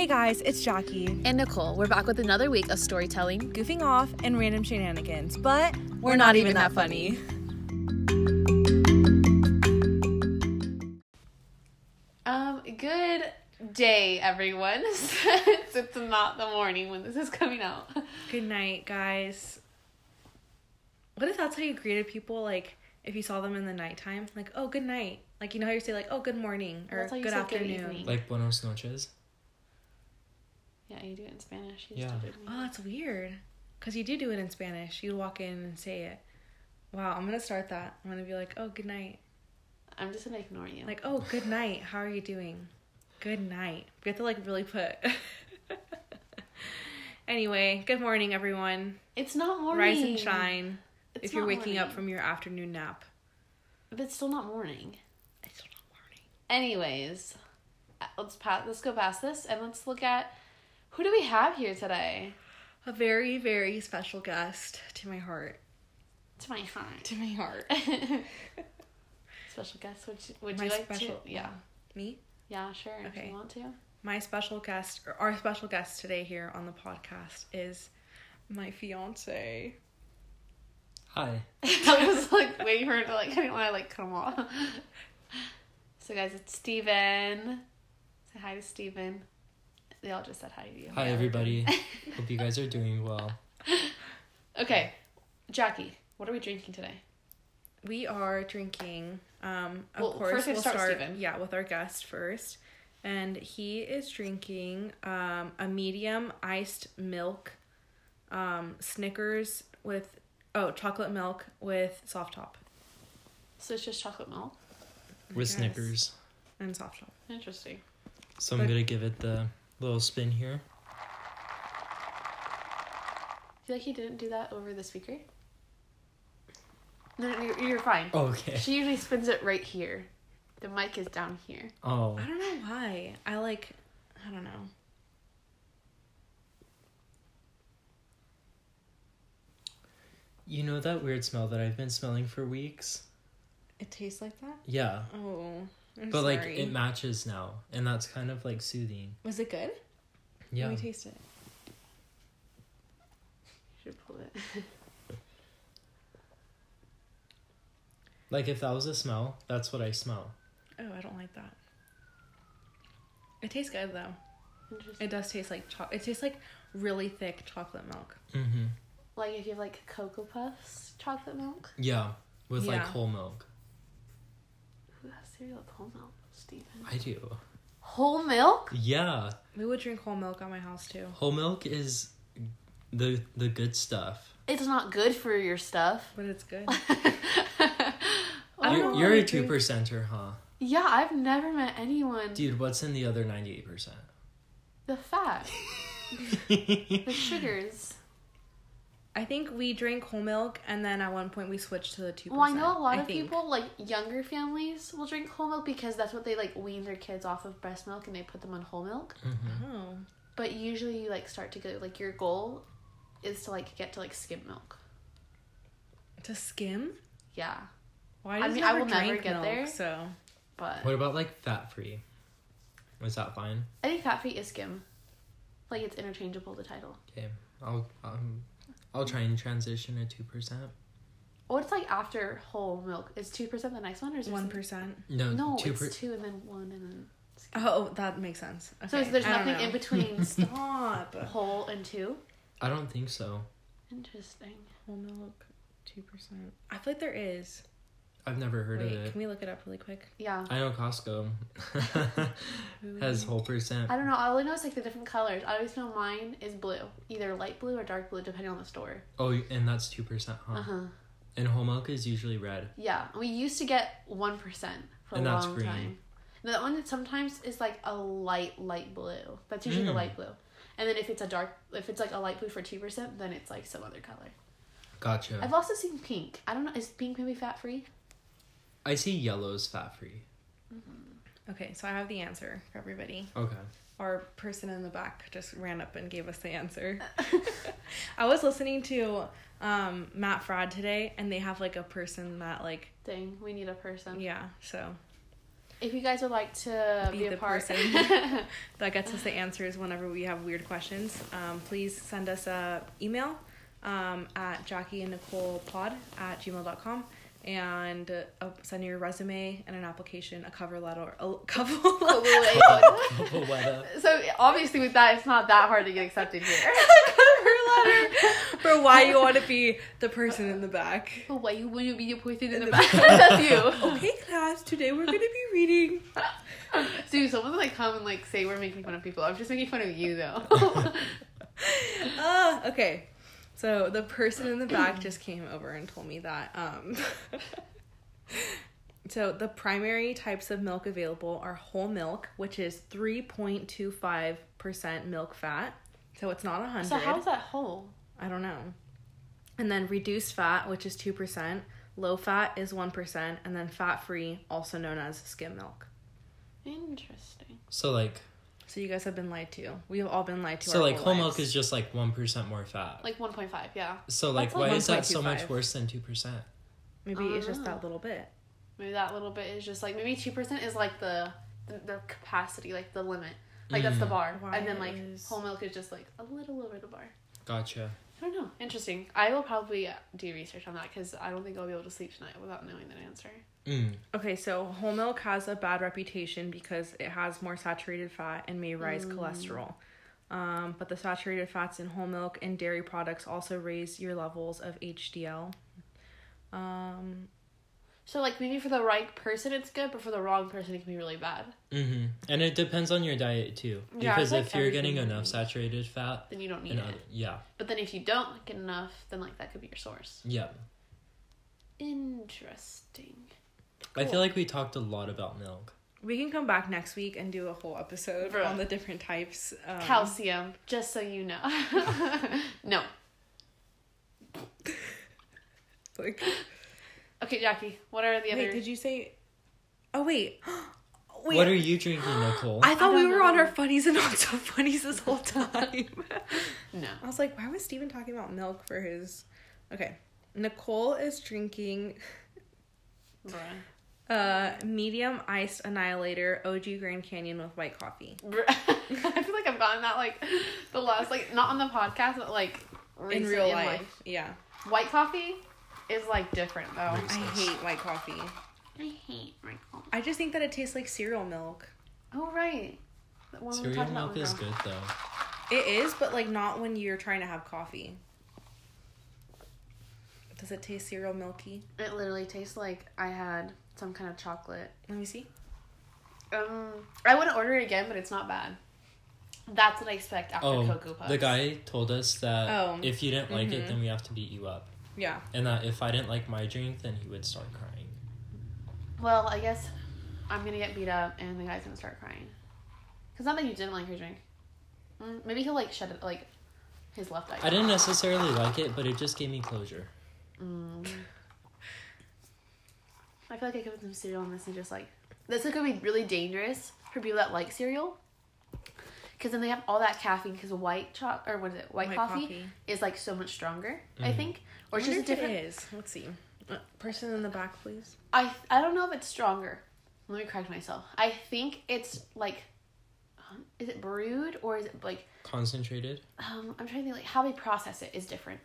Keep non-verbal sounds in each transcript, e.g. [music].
Hey guys, it's Jackie, And Nicole, we're back with another week of storytelling. goofing off and random shenanigans, but we're, not, even that funny. Um, good day, everyone. [laughs] Since it's not the morning when this is coming out. Good night, guys. What if that's how you greeted people? Like, if you saw them in the nighttime, like, oh, good night. Like, you know how you say, like, oh, good morning or That's good say good afternoon. Like buenos noches. Yeah, you do it in Spanish. You Yeah. still do it in Oh, that's weird. Because you do do it in Spanish. You walk in and say it. Wow, I'm going to start that. I'm going to be like, oh, good night. I'm just gonna ignore you. Like, oh, good night. How are you doing? Good night. We have to, like, really put. [laughs] anyway, good morning, everyone. it's not morning. Rise and shine It's if you're not waking up from your afternoon nap. But it's still not morning. It's still not morning. Anyways, uh, let's pass. Let's go past this and let's look at who do we have here today. A very, very special guest to my heart. To my heart. To my heart. [laughs] special guest. Would you, would My you like special- to? Yeah. Me? Yeah, sure. If Okay. you want to. My special guest, or our special guest today here on the podcast is my fiance. Hi. [laughs] I was like waiting for her to like. I didn't want to like come off. [laughs] So guys, it's Steven. Say hi to Steven. They all just said hi to you. Hi everybody. [laughs] Hope you guys are doing well. Okay, Jackie, what are we drinking today? We are drinking, um, of Well, course, first we we'll start with start, Steven. yeah, with our guest first. And he is drinking um, a medium iced milk um, Snickers with, oh, chocolate milk with soft top. So it's just chocolate milk. With Yes. Snickers. And soft top. Interesting. So I'm But- gonna give it the little spin here. feel like you didn't do that over the speaker. No, no, you're, you're fine. Oh, okay. She usually spins it right here. The mic is down here. Oh. I don't know why. I like, I don't know. You know that weird smell that I've been smelling for weeks? It tastes like that? Yeah. Oh, I'm but like it matches now. And that's kind of like soothing. Was it good? Yeah. Let me taste it. Should pull it. Like if that was a smell, that's what I smell. Oh, I don't like that. It tastes good though. It does taste like cho- It tastes like really thick chocolate milk. Mm-hmm. Like if you have like Cocoa Puffs chocolate milk. Yeah. With like whole milk. Who has cereal with whole milk? Steven. I do. Whole milk? Yeah. We would drink whole milk at my house too. Whole milk is the the good stuff. It's not good for your stuff. But it's good. [laughs] I don't You're, you're a two percenter, huh? yeah, I've never met anyone. Dude, what's in the other ninety eight percent? The fat, [laughs] the sugars. I think we drank whole milk and then at one point we switched to the 2%. Well, I know a lot I of think. people, like younger families, will drink whole milk because that's what they like wean their kids off of breast milk and they put them on whole milk. Mm-hmm. Oh. But usually, you like start to go like your goal is to like get to like skim milk. To skim? Yeah, Why I mean, never I will never drank get milk, there. So but What about like fat free? Was that fine? I think fat free is skim. Like it's interchangeable. The title. Okay, I'll um, I'll try and transition to two percent. What's like after whole milk? Is two percent the next one, or is there one. No, No, two it's two and then one and then. Oh, oh, that makes sense. Okay. So there's I nothing in [laughs] between Stop. whole and two. I don't think so. Interesting. Whole milk, two percent. I feel like there is. I've never heard Wait, of it. can we look it up really quick? Yeah. I know Costco [laughs] has whole percent. I don't know. I only know it's like the different colors. I always know mine is blue, either light blue or dark blue, depending on the store. Oh, and that's two percent, huh? Uh huh. And whole milk is usually red. Yeah, we used to get one percent for And a that's long green. time. No, that one that sometimes is like a light light blue. That's usually the Mm. light blue. And then if it's a dark, if it's like a light blue for two percent, then it's like some other color. Gotcha. I've also seen pink. I don't know. Is pink maybe fat free? I see yellow's fat free. Okay, so I have the answer for everybody. Okay. Our person in the back just ran up and gave us the answer. [laughs] I was listening to um, Matt Fraud today, and they have like a person that like Dang, we need a person. yeah. So If you guys would like to Be be, a the part, person. [laughs] that gets us the answers whenever we have weird questions. Um, please send us a email um, at Jackie and Nicole Pod at gmail.com and uh, send your resume and an application, a cover letter, a [laughs] [laughs] cover letter. What up? so obviously with that, it's not that hard to get accepted here. [laughs] cover letter for why you want to be the person in the back. But why you wouldn't be the person in the back? That's you. Okay, class, today we're going to be reading. Dude, someone like come and like say we're making fun of people. I'm just making fun of you though. Ah, okay. So the person in the back just came over and told me that. Um, [laughs] so the primary types of milk available are whole milk, which is three point two five percent milk fat. So it's not a hundred. so how's that whole? I don't know. And then reduced fat, which is two percent. Low fat is one percent, and then fat free, also known as skim milk. Interesting. So like, So you guys have been lied to. We have all been lied to. so our like whole whole milk lives. is just like one percent more fat. Like 1.5, yeah. so like, that's like why is that so much worse than two percent? maybe it's just Oh. that little bit. Maybe that little bit is just like maybe two percent is like the, the the capacity, like the limit. Like that's the Mm. bar, Why and then like is- whole milk is just like a little over the bar. Gotcha. I don't know. Interesting. I will probably uh, do research on that because I don't think I'll be able to sleep tonight without knowing that answer. Mm. Okay, so whole milk has a bad reputation because it has more saturated fat and may raise cholesterol. Um, but the saturated fats in whole milk and dairy products also raise your levels of HDL. Um, So like maybe for the right person it's good, but for the wrong person it can be really bad. hmm And it depends on your diet too, Yeah, because like if you're getting enough saturated fat, Then you don't need it. other, yeah, But then if you don't get enough, then like that could be your source. yeah. Interesting. I feel like we talked a lot about milk. we can come back next week and do a whole episode Bruh. on the different types. Um, Calcium, just so you know. [laughs] no. [laughs] Like, Okay, Jackie. What are the wait, other? did you say? Oh wait, [gasps] wait. What are you drinking, Nicole? I thought I we don't were on our funnies and not so funnies this whole time. [laughs] No. I was like, why was Steven talking about milk for his? Okay, Nicole is drinking Bruh. uh medium iced annihilator OG Grand Canyon with white coffee. [laughs] I feel like I've gotten that like the last like not on the podcast, but like In recently real life. Yeah. White coffee is like different though. I hate white coffee. I hate white coffee. I just think that it tastes like cereal milk. Oh right. The one we Cereal about milk is good though. It is, but like not when you're trying to have coffee. Does it taste cereal milky? It literally tastes like I had some kind of chocolate. Let me see. Um, I wouldn't order it again, but it's not bad. That's what I expect after Oh, Cocoa Puffs. the guy told us that Oh, if you didn't like mhm. it, then we have to beat you up, Yeah. and that if I didn't like my drink, then he would start crying. Well, I guess I'm gonna get beat up, and the guy's gonna start crying. Cause not that you didn't like your drink. Mm, maybe he'll like shut it like his left eye. I didn't necessarily like it, but it just gave me closure. Mm. I feel like I could put some cereal on this and just like this is gonna be really dangerous for people that like cereal. Cause then they have all that caffeine. Cause white choc or what is it? White, coffee, is like so much stronger. I Mhm. think, or Or it's just a different. is. Let's see. Uh, person in the back, please. I I don't know if it's stronger. Let me correct myself. I think it's like, um, is it brewed or is it like Concentrated. um? I'm trying to think like how they process it is different.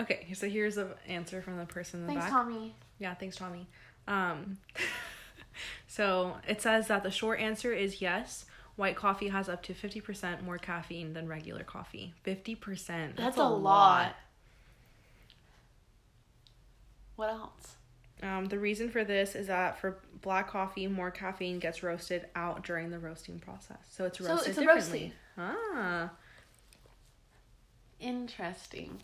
Okay, so here's an answer from the person in the Thanks, back. Tommy. Yeah, thanks, Tommy. Um, [laughs] so it says that the short answer is yes. White coffee has up to 50% more caffeine than regular coffee. 50%. That's, a lot. What else? Um, the reason for this is that for black coffee, more caffeine gets roasted out during the roasting process. So it's roasted So roasted it's a differently. Ah. Interesting.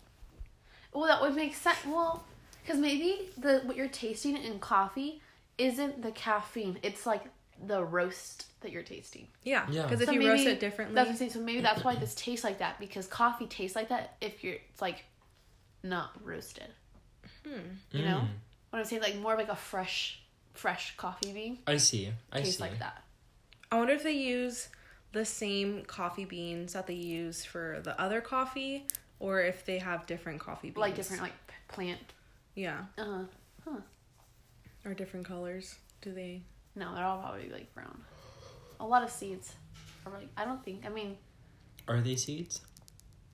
Well, that would make sense. Well, because maybe the what you're tasting in coffee isn't the caffeine; it's like the roast that you're tasting. Yeah. Yeah. Because if So you roast it differently. That's what I'm saying. So maybe that's why this tastes like that because coffee tastes like that if you're it's like not roasted. Hmm. You know Mm, what I'm saying? Like more of like a fresh, fresh coffee bean I see. I tastes see. like that. I wonder if they use the same coffee beans that they use for the other coffee or if they have different coffee beans. Like different like plant. Yeah. Uh, huh. Huh. Or different colors. Do they No, they're all probably like brown. A lot of seeds. Are like I don't think. I mean, Are they seeds?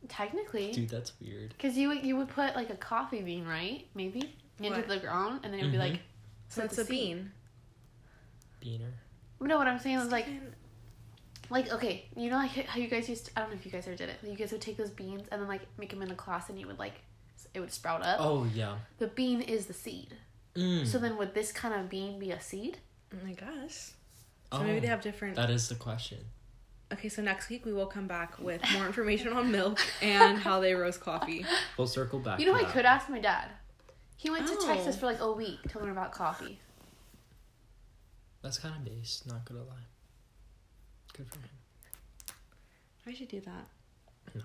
Technically, Dude, that's weird. because you would you would put like a coffee bean, right? Maybe into What? the ground, and then it would be like. So it's a seed. bean. Beaner. You know what I'm saying? It's like like okay, you know like how you guys used. To, I don't know if you guys ever did it. You guys would take those beans and then like make them in a class, and you would like it would sprout up. Oh yeah. The bean is the seed. Mm. So then would this kind of bean be a seed? I guess. So oh, maybe they have different. That is the question. Okay, so next week we will come back with more information on milk and how they roast coffee. We'll circle back. You know, to I that. could ask my dad. He went to Oh. Texas for like a week to learn about coffee. That's kind of base. Not gonna lie. Good for him. I should do that. No.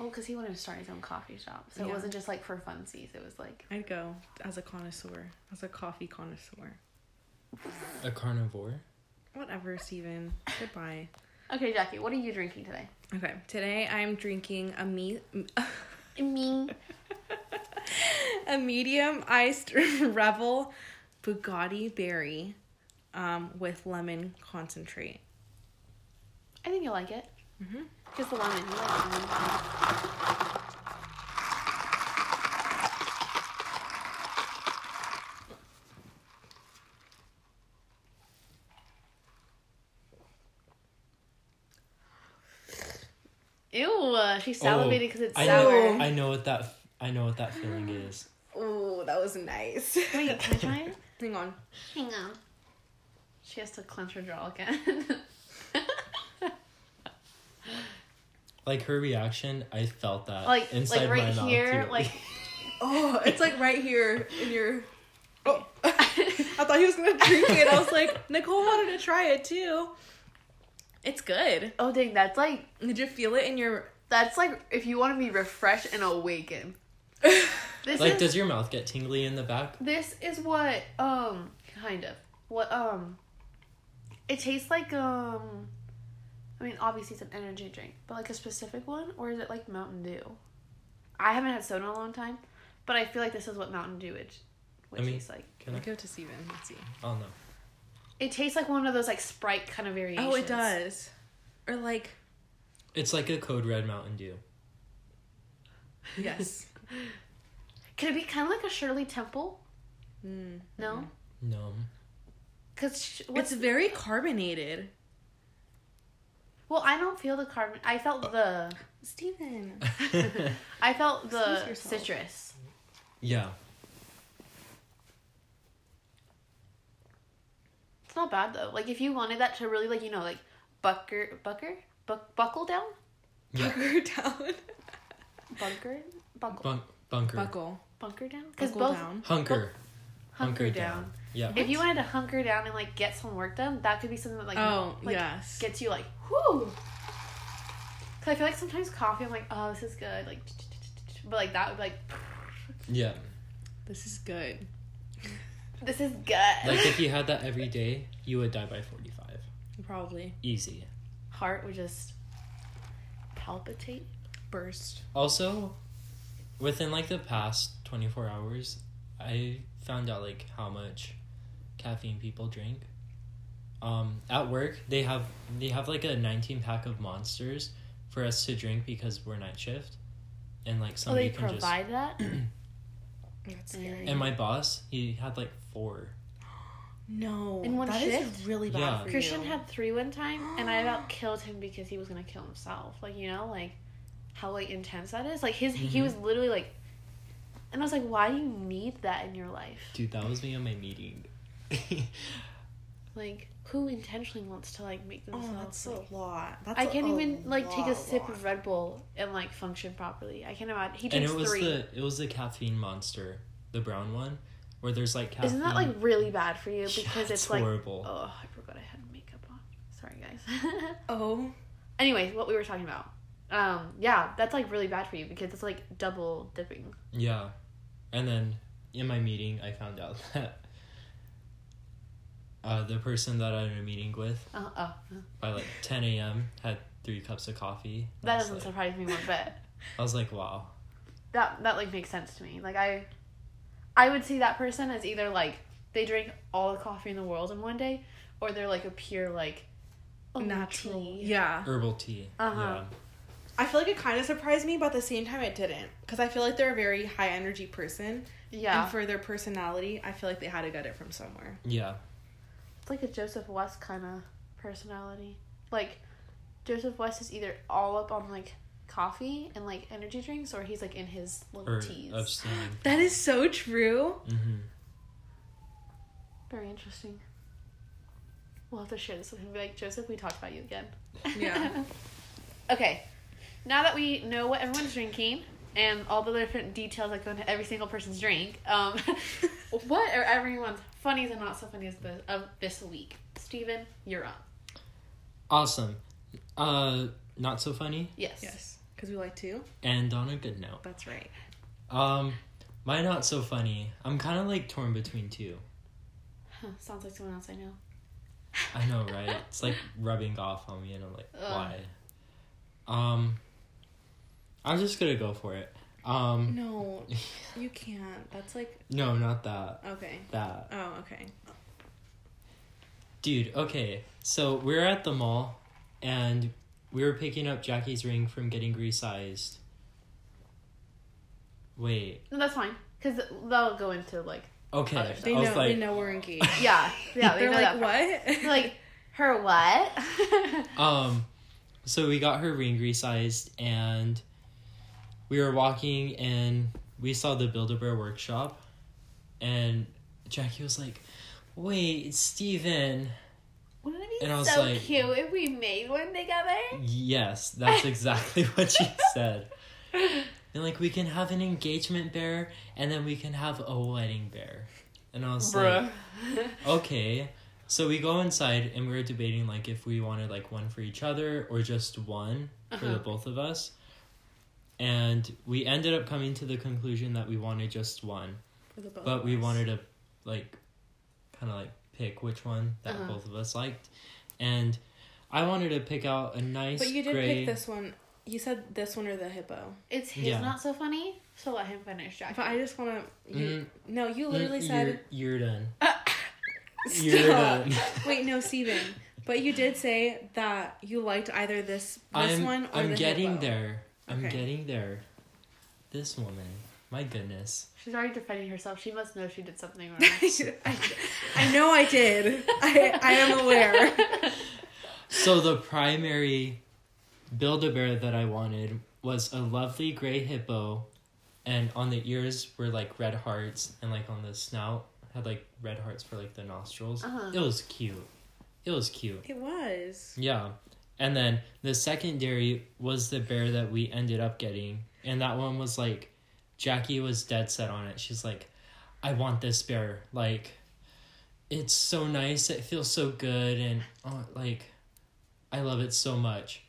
Oh, because he wanted to start his own coffee shop. So it wasn't just like for funsies. It was like, I'd go as a connoisseur, as a coffee connoisseur. A carnivore. Whatever, Steven. Goodbye. okay, Jackie, what are you drinking today? Okay, today I'm drinking a me [laughs] Me. a medium iced [laughs] Rebel Bugatti berry um, with lemon concentrate. I think you'll like it. Mhm. Just the lemon. You like lemon. Ew, uh, she salivated because it's I sour. know. I know what that. I know what that feeling is. Oh, that was nice. [laughs] Wait, can I try it? Hang on. Hang on. She has to clench her jaw again. [laughs] Like her reaction, I felt that like, inside like right my mouth, here, too. like [laughs] Oh, it's like right here in your. Oh, I thought he was gonna drink it. I was like, Nicole wanted to try it too. It's good. oh dang, that's like Did you feel it in your? That's like if you want to be refreshed and awakened. [laughs] This like, is does your mouth get tingly in the back? this is what um kind of what um it tastes like um I mean obviously it's an energy drink, but like a specific one or is it like Mountain Dew? I haven't had soda in a long time, but I feel like this is what Mountain Dew would, would I mean- taste like. Can I? Go to Steven. Let's see. Oh no. It tastes like one of those like Sprite kind of variations. Oh, it does. Or like It's like a Code Red Mountain Dew. yes. [laughs] Could it be kind of like a Shirley Temple? Mm. No, No. because sh- It's very carbonated. well, I don't feel the carbon. I felt the Steven. [laughs] I felt the citrus. yeah. It's not bad though. Like if you wanted that to really like you know like bucker bucker buck buckle down Yeah. Bunker [laughs] down. bunker buckle Bunk, bunker. Buckle. bunker down because Buckle both down. Hunker. hunker, down. Yeah. If you wanted to hunker down and like get some work done, that could be something that like Oh, like, yes. gets you like whoo. Cause I feel like sometimes coffee, I'm like, oh, this is good, like, but like that would be like, Yeah. This is good. this is good. Like if you [laughs] had that every day, you would die by 45. Probably. Easy. Heart would just palpitate. Burst. Also, within like the past 24 hours, I found out like how much caffeine people drink. Um, at work, they have they have like a 19 pack of monsters for us to drink because we're night shift. And like Oh, somebody they can just provide that. [clears throat] That's scary. And my boss, he had like four. No. In one that is shift? really bad Yeah. for Christian you. had three one time, and I about [gasps] killed him because he was gonna kill himself. Like you know, like how like intense that is. Like his, he Mhm. was literally like, and I was like, why do you need that in your life? Dude, that was me on my meeting. [laughs] Like who intentionally wants to like make Oh, themselves? that's like, a lot. That's I can't a even like take a sip lot. of Red Bull and like function properly. I can't imagine. He and it was three. the it was the caffeine monster, the brown one, where there's like caffeine. Isn't that like really bad for you? Yeah, Because it's it's, like horrible. oh, I forgot I had makeup on. Sorry guys. [laughs] Oh. Anyways, what we were talking about. Um, yeah, that's like really bad for you because it's like double dipping. Yeah. And then in my meeting, I found out [laughs] that uh, the person that I'm in a meeting with Uh, oh, by like 10 a.m. had three cups of coffee. I that doesn't like, surprise me one bit. [laughs] I was like, wow. That that like makes sense to me. Like I, I would see that person as either like they drink all the coffee in the world in one day, or they're like a pure like natural. tea. Yeah. Herbal tea. Uh-huh. Yeah. I feel like it kind of surprised me, but at the same time, it didn't. Because I feel like they're a very high energy person. Yeah, And for their personality, I feel like they had to get it from somewhere. Yeah. it's like a Joseph West kind of personality. Like Joseph West is either all up on like coffee and like energy drinks, or he's like in his little Or teas. abstaining. [laughs] That is so true. Mm-hmm. Very interesting. We'll have to share this with him. Be like, Joseph, we talked about you again. Yeah. [laughs] okay. Now that we know what everyone's drinking and all the different details that go into every single person's drink, um, [laughs] what are everyone's funnies and not so funnies of the- of this week? Steven, you're up. Awesome. Uh, not so funny. Yes. yes. Because we like to. And on a good note. That's right. Um, my not so funny. I'm kind of like torn between two. Huh, sounds like someone else I know. I know, right? it's like [laughs] rubbing off on me, and I'm like, Ugh. why? Um, I'm just gonna go for it. Um, No, [laughs] you can't. That's like. no, not that. Okay. That. Oh, okay. Dude, okay. So we're at the mall and we were picking up Jackie's ring from getting resized. Wait. No, that's fine. Because they'll go into, like, Okay. Other. They know. like, they know we're engaged. [laughs] yeah. Yeah, [laughs] they They're know like, that. part. what? They're [laughs] like, her what? um, so we got her ring resized and we were walking and we saw the Build a Bear workshop and Jackie was like, wait, Steven. Wouldn't it be And I was so like- cute if we made one together? Yes, that's exactly [laughs] what she said. And like we can have an engagement bear and then we can have a wedding bear. And I was like, okay. So we go inside and we were debating like if we wanted like one for each other or just one for the Uh-huh. both of us. And we ended up coming to the conclusion that we wanted just one. For the both But we wanted a like kind of like pick which one that Uh-huh. both of us liked. And I wanted to pick out a nice But you did gray pick this one. You said this one or the hippo. It's his Yeah. not so funny, so let him finish, Jackie. But I just want to. You, Mm. No, you Mm, literally said. you're, you're done. [laughs] Stop. You're done. [laughs] Wait, no, Steven. But you did say that you liked either this this I'm, one or I'm the getting hippo. there. I'm Okay. getting there. This woman, my goodness. She's already defending herself. She must know she did something wrong. [laughs] I, I know I did. I, I am aware. [laughs] So the primary Build a Bear that I wanted was a lovely gray hippo, and on the ears were like red hearts, and like on the snout had like red hearts for like the nostrils. Uh-huh. It was cute. It was cute. It was. Yeah. And then the secondary was the bear that we ended up getting. And that one was like, Jackie was dead set on it. She's like, I want this bear. Like, it's so nice. It feels so good. And, oh, like, I love it so much.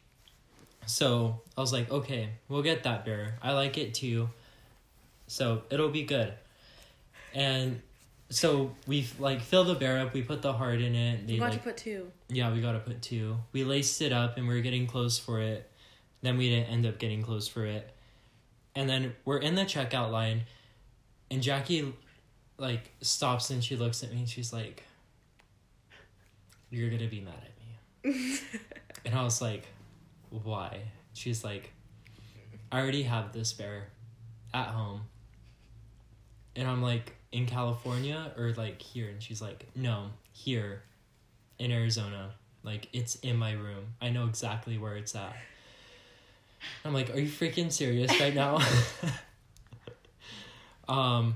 So I was like, okay, we'll get that bear. I like it too. So it'll be good. And so we like fill the bear up. We put the heart in it. They You got like to put two. yeah, we gotta put two. We laced it up and we are getting clothes for it. Then we didn't end up getting clothes for it. And then we're in the checkout line and Jackie like stops and she looks at me and she's like, You're gonna be mad at me. [laughs] and I was like, Why? She's like, I already have this bear at home. And I'm like, in California or like here? And she's like, No, here in Arizona. Like it's in my room. I know exactly where it's at. I'm like, are you freaking serious right now? [laughs] um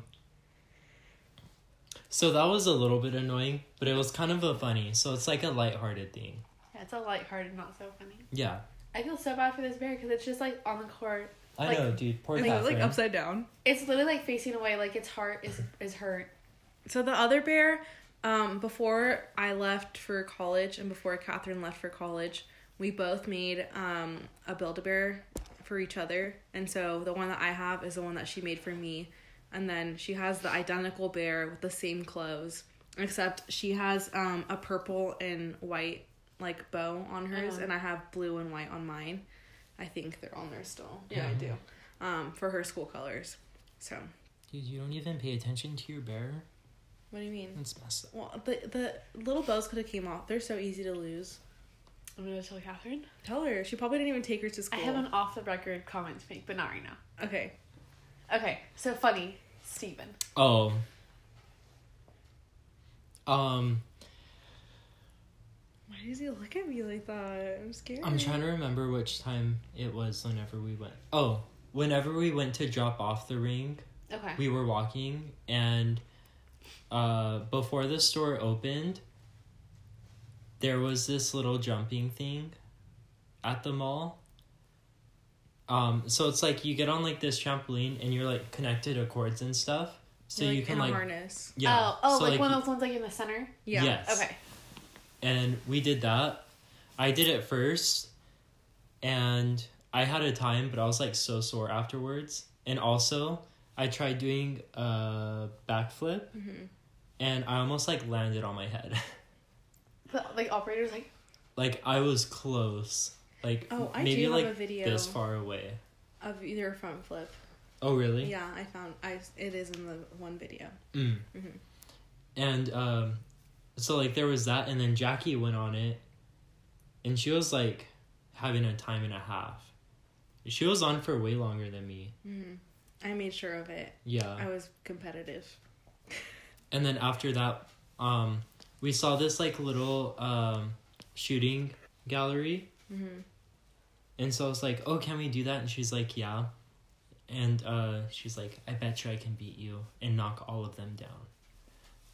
so that was a little bit annoying, but it was kind of a funny. So it's like a lighthearted thing. Yeah, it's a lighthearted, not so funny. Yeah. I feel so bad for this bear because it's just like on the court. I Like- know, dude. Poor Like, Catherine. like upside down. It's literally like facing away, like its heart is is hurt. So the other bear, um, before I left for college and before Catherine left for college, we both made um, a Build a Bear for each other. And so the one that I have is the one that she made for me. And then she has the identical bear with the same clothes, except she has um, a purple and white like bow on hers, Uh-huh. and I have blue and white on mine. I think they're on there still. Yeah. I do. Um, for her school colors. So Dude, you don't even pay attention to your bear? What do you mean? It's messed up. Well, the the little bows could have came off. They're so easy to lose. I'm gonna tell Catherine. Tell her. She probably didn't even take her to school. I have an off the record comment to make, but not right now. Okay. Okay, so funny, Steven. Oh. Um, Why does he look at me like that? I'm scared. I'm trying to remember which time it was whenever we went. Oh, whenever we went to drop off the ring, Okay. we were walking and uh before the store opened there was this little jumping thing at the mall. Um so it's like you get on like this trampoline and you're like connected to cords and stuff. So Like, you can in a like harness. yeah. Oh, oh, so, like, one of those ones like in the center. Yeah. Yes. Okay. and we did that. I did it first, and I had a time, but I was like so sore afterwards. And also, I tried doing a backflip, Mm-hmm. and I almost like landed on my head. [laughs] The like operators like like I was close, like Oh, I maybe do have like a video this far away. of either front flip. Oh really? Yeah, I found I it is in the one video. Mm. Mhm. And um, so like there was that, and then Jackie went on it, and she was like having a time and a half. She was on for way longer than me. hmm I made sure of it. Yeah. I was competitive. And then after that, um, we saw this like little um shooting gallery, hmm and so I was like, "Oh, can we do that?" And she's like, "Yeah." And uh, she's like, "I bet you I can beat you and knock all of them down."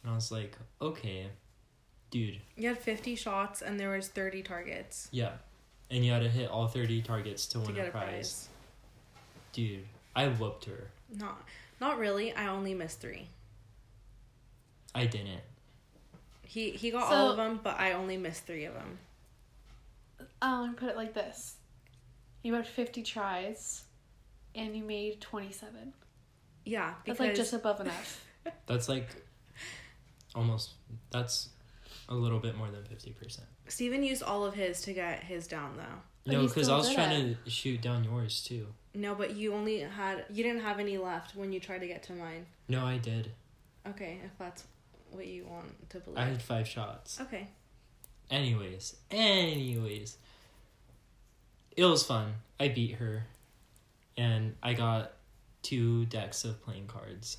And I was like, "Okay, dude, You had 50 shots and there was 30 targets yeah." And you had to hit all thirty targets to, to win a a prize. prize. Dude, I whooped her. Not not really. I only missed 3. I didn't. He he got So- all of them, but I only missed 3 of them. um put it like this. You had fifty tries and you made twenty seven. Yeah, because That's like just above enough. [laughs] That's like almost. That's a little bit more than fifty percent. Steven used all of his to get his down though. No, because I was good trying to shoot down yours too. No, but you only had you didn't have any left when you tried to get to mine. No, I did. Okay, if that's what you want to believe. I had five shots. Okay. Anyways, anyways, it was fun. I beat her, and I got two decks of playing cards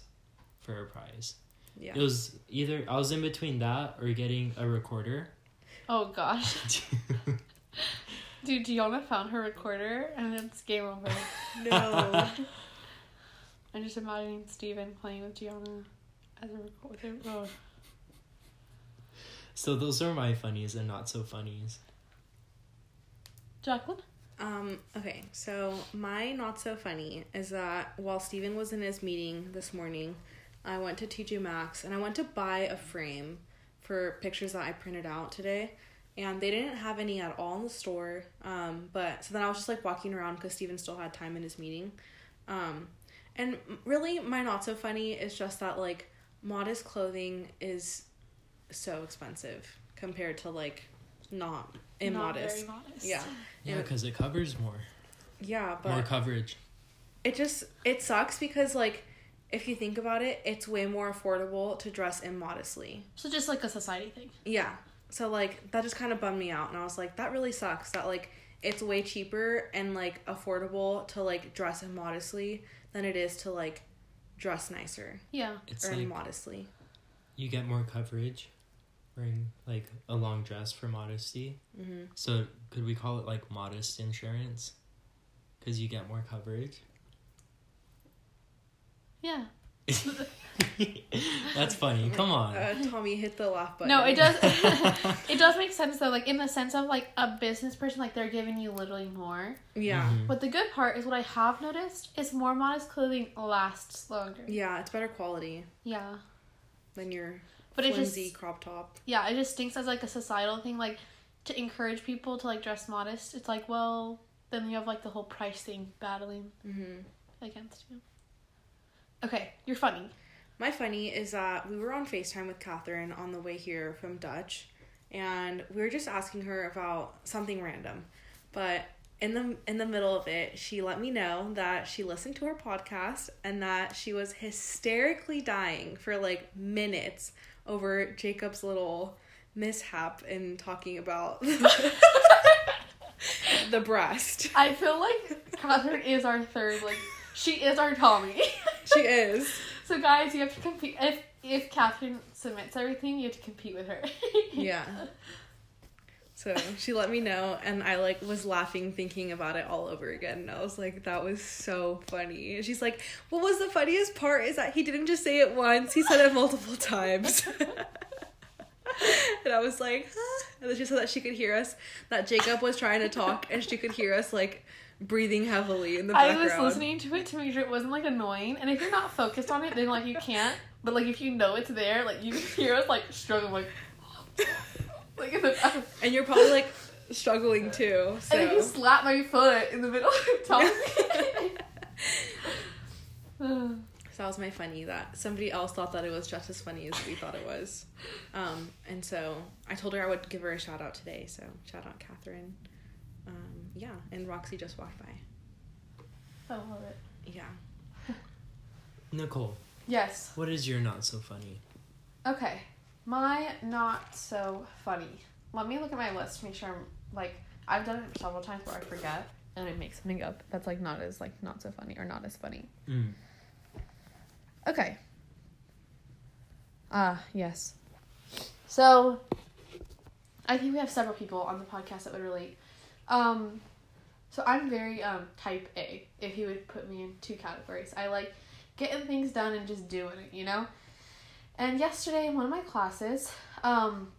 for a prize. Yeah. It was either I was in between that or getting a recorder. Oh gosh. [laughs] Dude, Gianna found her recorder and it's game over. [laughs] No. I'm just imagining Steven playing with Gianna as a recorder. Oh. so those are my funnies and not so funnies. Jacqueline? Um, okay, so my not so funny is that while Steven was in his meeting this morning, I went to TJ Maxx and I went to buy a frame for pictures that I printed out today. And they didn't have any at all in the store. Um, but so then I was just like walking around because Steven still had time in his meeting. Um, and really, my not so funny is just that like modest clothing is so expensive compared to like not immodest. Not very modest. Yeah. Yeah, because it covers more, Yeah, more coverage. it just it sucks because like if you think about it, it's way more affordable to dress immodestly. So just like a society thing. Yeah. So like that just kind of bummed me out and I was like that really sucks that like it's way cheaper and like affordable to like dress immodestly than it is to like dress nicer Yeah. It's or like immodestly. you get more coverage wearing like a long dress for modesty. hmm So could we call it like modest insurance? Because you get more coverage. Yeah. [laughs] That's funny. Come on. Uh, Tommy hit the laugh button. No, it does. [laughs] [laughs] it does make sense though. Like in the sense of like a business person, like they're giving you literally more. Yeah. Mhm. But the good part is what I have noticed is more modest clothing lasts longer. Yeah, it's better quality Yeah. than your But it just flimsy crop top. yeah, it just stinks as like a societal thing, like to encourage people to like dress modest. It's like, well, then you have like the whole price thing battling hmm against you. Okay, you're funny. My funny is that we were on FaceTime with Catherine on the way here from Dutch, and we were just asking her about something random. But in the in the middle of it, she let me know that she listened to our podcast and that she was hysterically dying for like minutes over Jacob's little mishap in talking about [laughs] the breast. I feel like Catherine is our third, like she is our Tommy. [laughs] she is. [laughs] So guys, you have to compete. If if Catherine submits everything, you have to compete with her. [laughs] yeah. So she let me know, and I like was laughing thinking about it all over again. And I was like, "That was so funny." And she's like, "What was the funniest part? Is that he didn't just say it once; he said it multiple [laughs] times." and I was like, ah. and then she said that she could hear us. That Jacob was trying to talk, and she could hear us like breathing heavily in the background. I was listening to it to make sure it wasn't like annoying. And if you're not focused on it, then like you can't. But like if you know it's there, like you hear us like struggling like. [laughs] like in the and you're probably like struggling too. So. And then you slap my foot in the middle of talking. [laughs] [sighs] so that was my funny that somebody else thought that it was just as funny as we thought it was. Um, and so I told her I would give her a shout out today. So shout out Catherine. Um, yeah, and Roxy just walked by. I love it. Yeah. [laughs] Nicole. Yes. What is your not so funny? Okay. My not so funny. Let me look at my list to make sure I'm like I've done it several times where I forget and I make something up that's like not as like not so funny or not as funny. Mm. Okay. Ah, uh, yes. So I think we have several people on the podcast that would relate. Um so I'm very um type A, if you would put me in two categories. I like getting things done and just doing it, you know? And yesterday in one of my classes, um,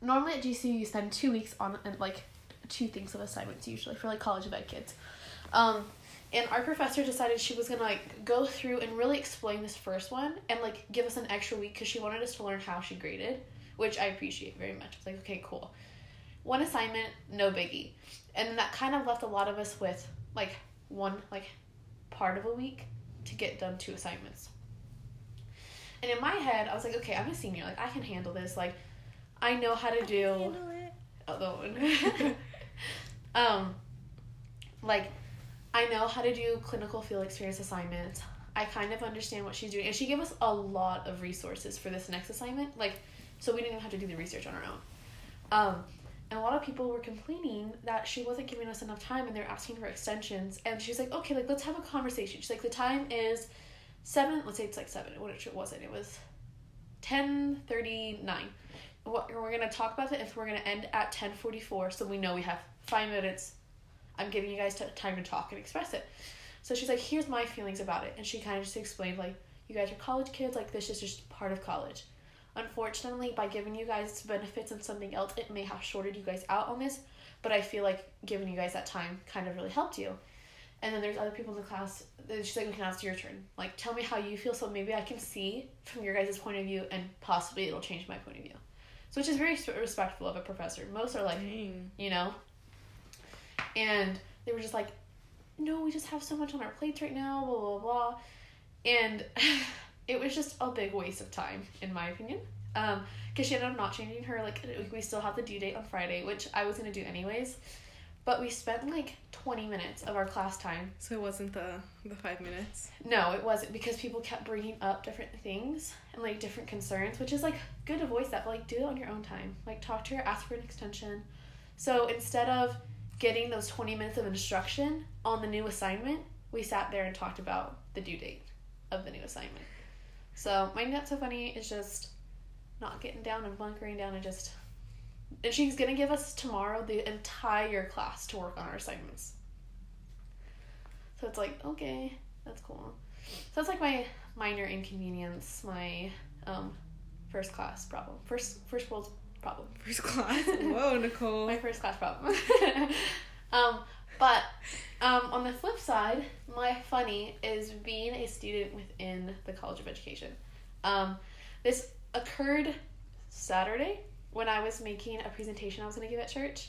normally at GCU you spend two weeks on like two things of assignments usually for like college ed kids. Um, and our professor decided she was gonna like go through and really explain this first one and like give us an extra week because she wanted us to learn how she graded, which I appreciate very much. It's like okay, cool. One assignment, no biggie, and that kind of left a lot of us with like one like part of a week to get done two assignments. And in my head, I was like, okay, I'm a senior. Like, I can handle this. Like, I know how to do. Although, [laughs] um, like, I know how to do clinical field experience assignments. I kind of understand what she's doing, and she gave us a lot of resources for this next assignment. Like, so we didn't even have to do the research on our own. Um, and a lot of people were complaining that she wasn't giving us enough time, and they're asking for extensions. And she's like, okay, like let's have a conversation. She's like, the time is seven. Let's say it's like seven. What it wasn't. It was ten thirty nine. What we're gonna talk about it if we're gonna end at ten forty four, so we know we have five minutes. I'm giving you guys t- time to talk and express it. So she's like, here's my feelings about it, and she kind of just explained like, you guys are college kids. Like this is just part of college. Unfortunately, by giving you guys benefits and something else, it may have shorted you guys out on this. But I feel like giving you guys that time kind of really helped you. And then there's other people in the class. She's like, we can ask your turn. Like, tell me how you feel, so maybe I can see from your guys' point of view, and possibly it'll change my point of view. So, which is very respectful of a professor. Most are like, Dang. you know. And they were just like, no, we just have so much on our plates right now, blah blah blah, and [laughs] it was just a big waste of time, in my opinion. Um, because she ended up not changing her like we still have the due date on Friday, which I was gonna do anyways. But we spent like 20 minutes of our class time. So it wasn't the the 5 minutes. No, it wasn't because people kept bringing up different things and like different concerns, which is like good to voice that, but like do it on your own time. Like talk to her, ask for an extension. So instead of getting those 20 minutes of instruction on the new assignment, we sat there and talked about the due date of the new assignment. So my not so funny is just not getting down and bunkering down and just and she's gonna give us tomorrow the entire class to work on our assignments. So it's like, okay, that's cool. So that's like my minor inconvenience, my um first class problem. First first world problem. First class. [laughs] Whoa, Nicole. my first class problem. [laughs] um, but um, on the flip side, my funny is being a student within the College of Education. Um, this occurred Saturday when I was making a presentation I was going to give at church,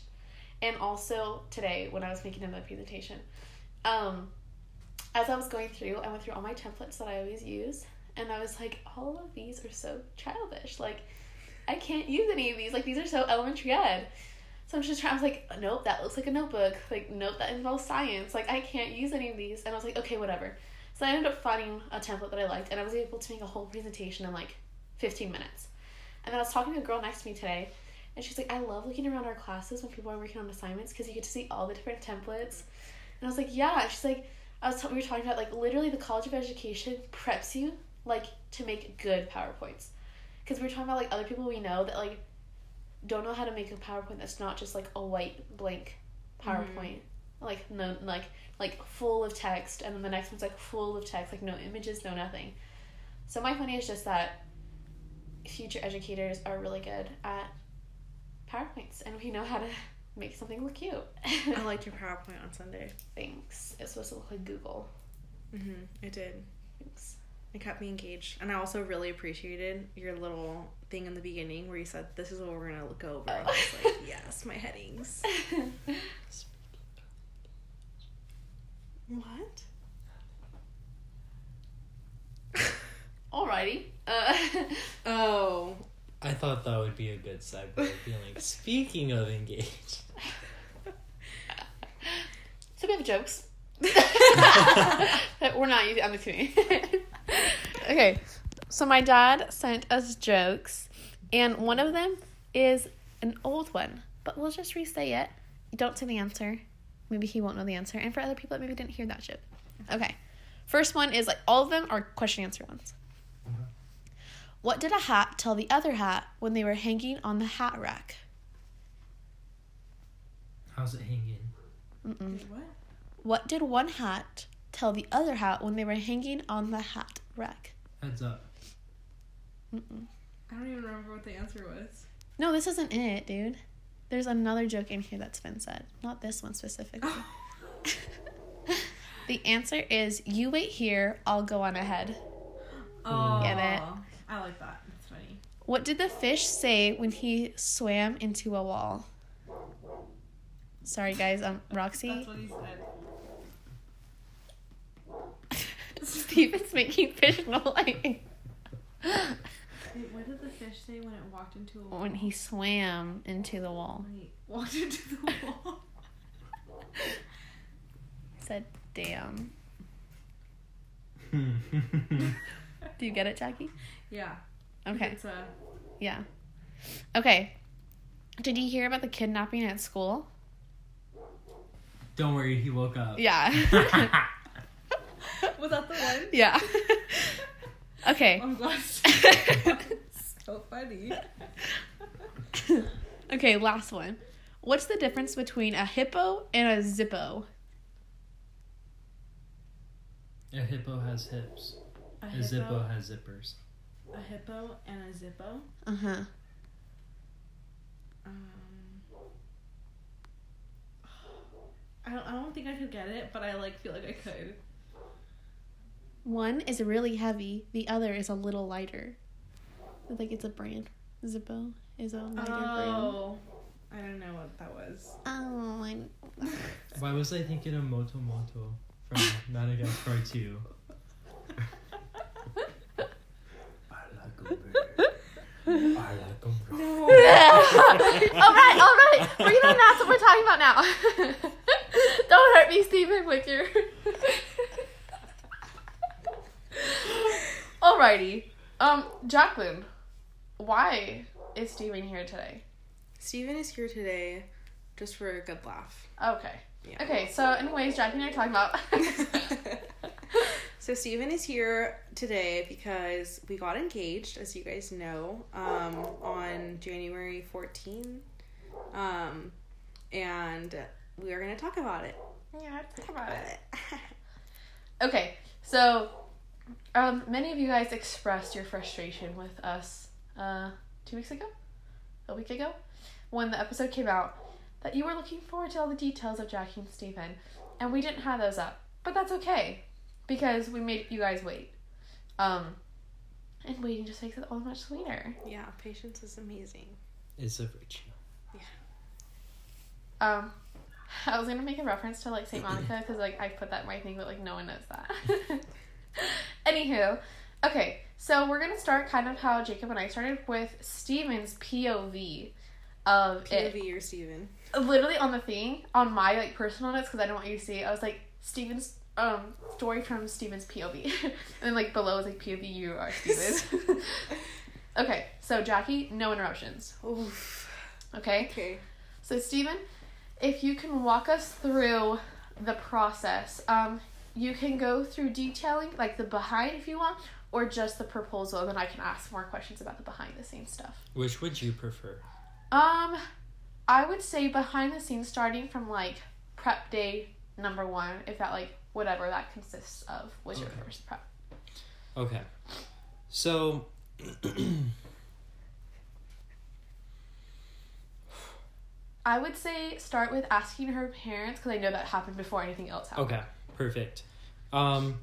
and also today when I was making another presentation. Um, as I was going through, I went through all my templates that I always use, and I was like, all of these are so childish. Like, I can't use any of these. Like, these are so elementary ed. So I'm just trying. I was like, nope, that looks like a notebook. Like, nope, that involves science. Like, I can't use any of these. And I was like, okay, whatever. So I ended up finding a template that I liked, and I was able to make a whole presentation in like 15 minutes. And then I was talking to a girl next to me today, and she's like, I love looking around our classes when people are working on assignments because you get to see all the different templates. And I was like, yeah. She's like, I was t- we were talking about like literally the College of Education preps you like to make good PowerPoints, because we were talking about like other people we know that like don't know how to make a PowerPoint that's not just like a white blank PowerPoint, mm-hmm. like no like like full of text, and then the next one's like full of text, like no images, no nothing. So my funny is just that future educators are really good at PowerPoints, and we know how to [laughs] make something look cute. I liked [laughs] your PowerPoint on Sunday. Thanks. It's supposed to look like Google. Mhm. It did. Thanks. It kept me engaged, and I also really appreciated your little thing in the beginning where you said, "This is what we're gonna look over." And I was [laughs] like, "Yes, my headings." what? [laughs] Alrighty. Uh, [laughs] oh. I thought that would be a good segue. Being like, speaking of engaged. so we have jokes. We're not using. I'm just kidding. okay, so my dad sent us jokes, and one of them is an old one, but we'll just re-say it. don't say the answer. Maybe he won't know the answer. And for other people that maybe didn't hear that joke. Okay. First one is like all of them are question answer ones. What did a hat tell the other hat when they were hanging on the hat rack? How's it hanging? Mm-mm. What? What did one hat tell the other hat when they were hanging on the hat rack? Heads up. Mm-mm. I don't even remember what the answer was. No, this isn't it, dude. There's another joke in here that's been said. Not this one specifically. [laughs] the answer is you wait here, I'll go on ahead. Oh. Get it? I like that. It's funny. What did the fish say when he swam into a wall? Sorry, guys. Um, [laughs] Roxy. That's what he said. [laughs] Steven's making fish noise. Wait, what did the fish say when it walked into a wall? When he swam into the wall. Wait, walked into the [laughs] wall. said, "Damn." [laughs] Do you get it, Jackie? Yeah. Okay. It's a... Yeah. Okay. Did you hear about the kidnapping at school? Don't worry, he woke up. Yeah. [laughs] Was that the one? Yeah. Okay. I'm glad. [laughs] so funny. [laughs] okay, last one. What's the difference between a hippo and a zippo? A hippo has hips. A, a hippo, zippo has zippers. A hippo and a zippo. Uh huh. Um, [sighs] I don't. I don't think I could get it, but I like feel like I could. One is really heavy. The other is a little lighter. I think it's a brand. Zippo is a lighter oh, brand. Oh, I don't know what that was. Oh, I... [laughs] Why was I thinking of Moto Moto from [laughs] Madagascar 2? [laughs] all right, all right. We're gonna announce what we're talking about now. Don't hurt me, Stephen, with your. Alrighty. Um, Jacqueline, why is Stephen here today? Stephen is here today just for a good laugh. Okay. Yeah. Okay, so anyways, Jackie and I are talking about [laughs] So Stephen is here today because we got engaged, as you guys know, um, on January 14. Um, and we are going to talk about it. Yeah, talk about it. [laughs] okay, so um, many of you guys expressed your frustration with us uh, two weeks ago, a week ago, when the episode came out, that you were looking forward to all the details of Jackie and Stephen, and we didn't have those up. But that's okay because we made you guys wait. Um, and waiting just makes it all much sweeter. Yeah, patience is amazing. It's a virtue. Yeah. Um, I was gonna make a reference to like Saint Monica because like I put that in my thing, but like no one knows that. [laughs] [laughs] Anywho, okay, so we're gonna start kind of how Jacob and I started with Steven's POV of POV it. or Steven. Literally on the thing on my like personal notes because I don't want you to see. I was like Steven's um story from Steven's POV, [laughs] and then like below is like POV you are Steven. [laughs] Okay, so Jackie, no interruptions. Oof. Okay? Okay. So Stephen, if you can walk us through the process, um, you can go through detailing like the behind if you want, or just the proposal, and then I can ask more questions about the behind the scenes stuff. Which would you prefer? Um, I would say behind the scenes, starting from like prep day number one, if that like whatever that consists of was your first prep. Okay. So I would say start with asking her parents because I know that happened before anything else happened. Okay, perfect. Um,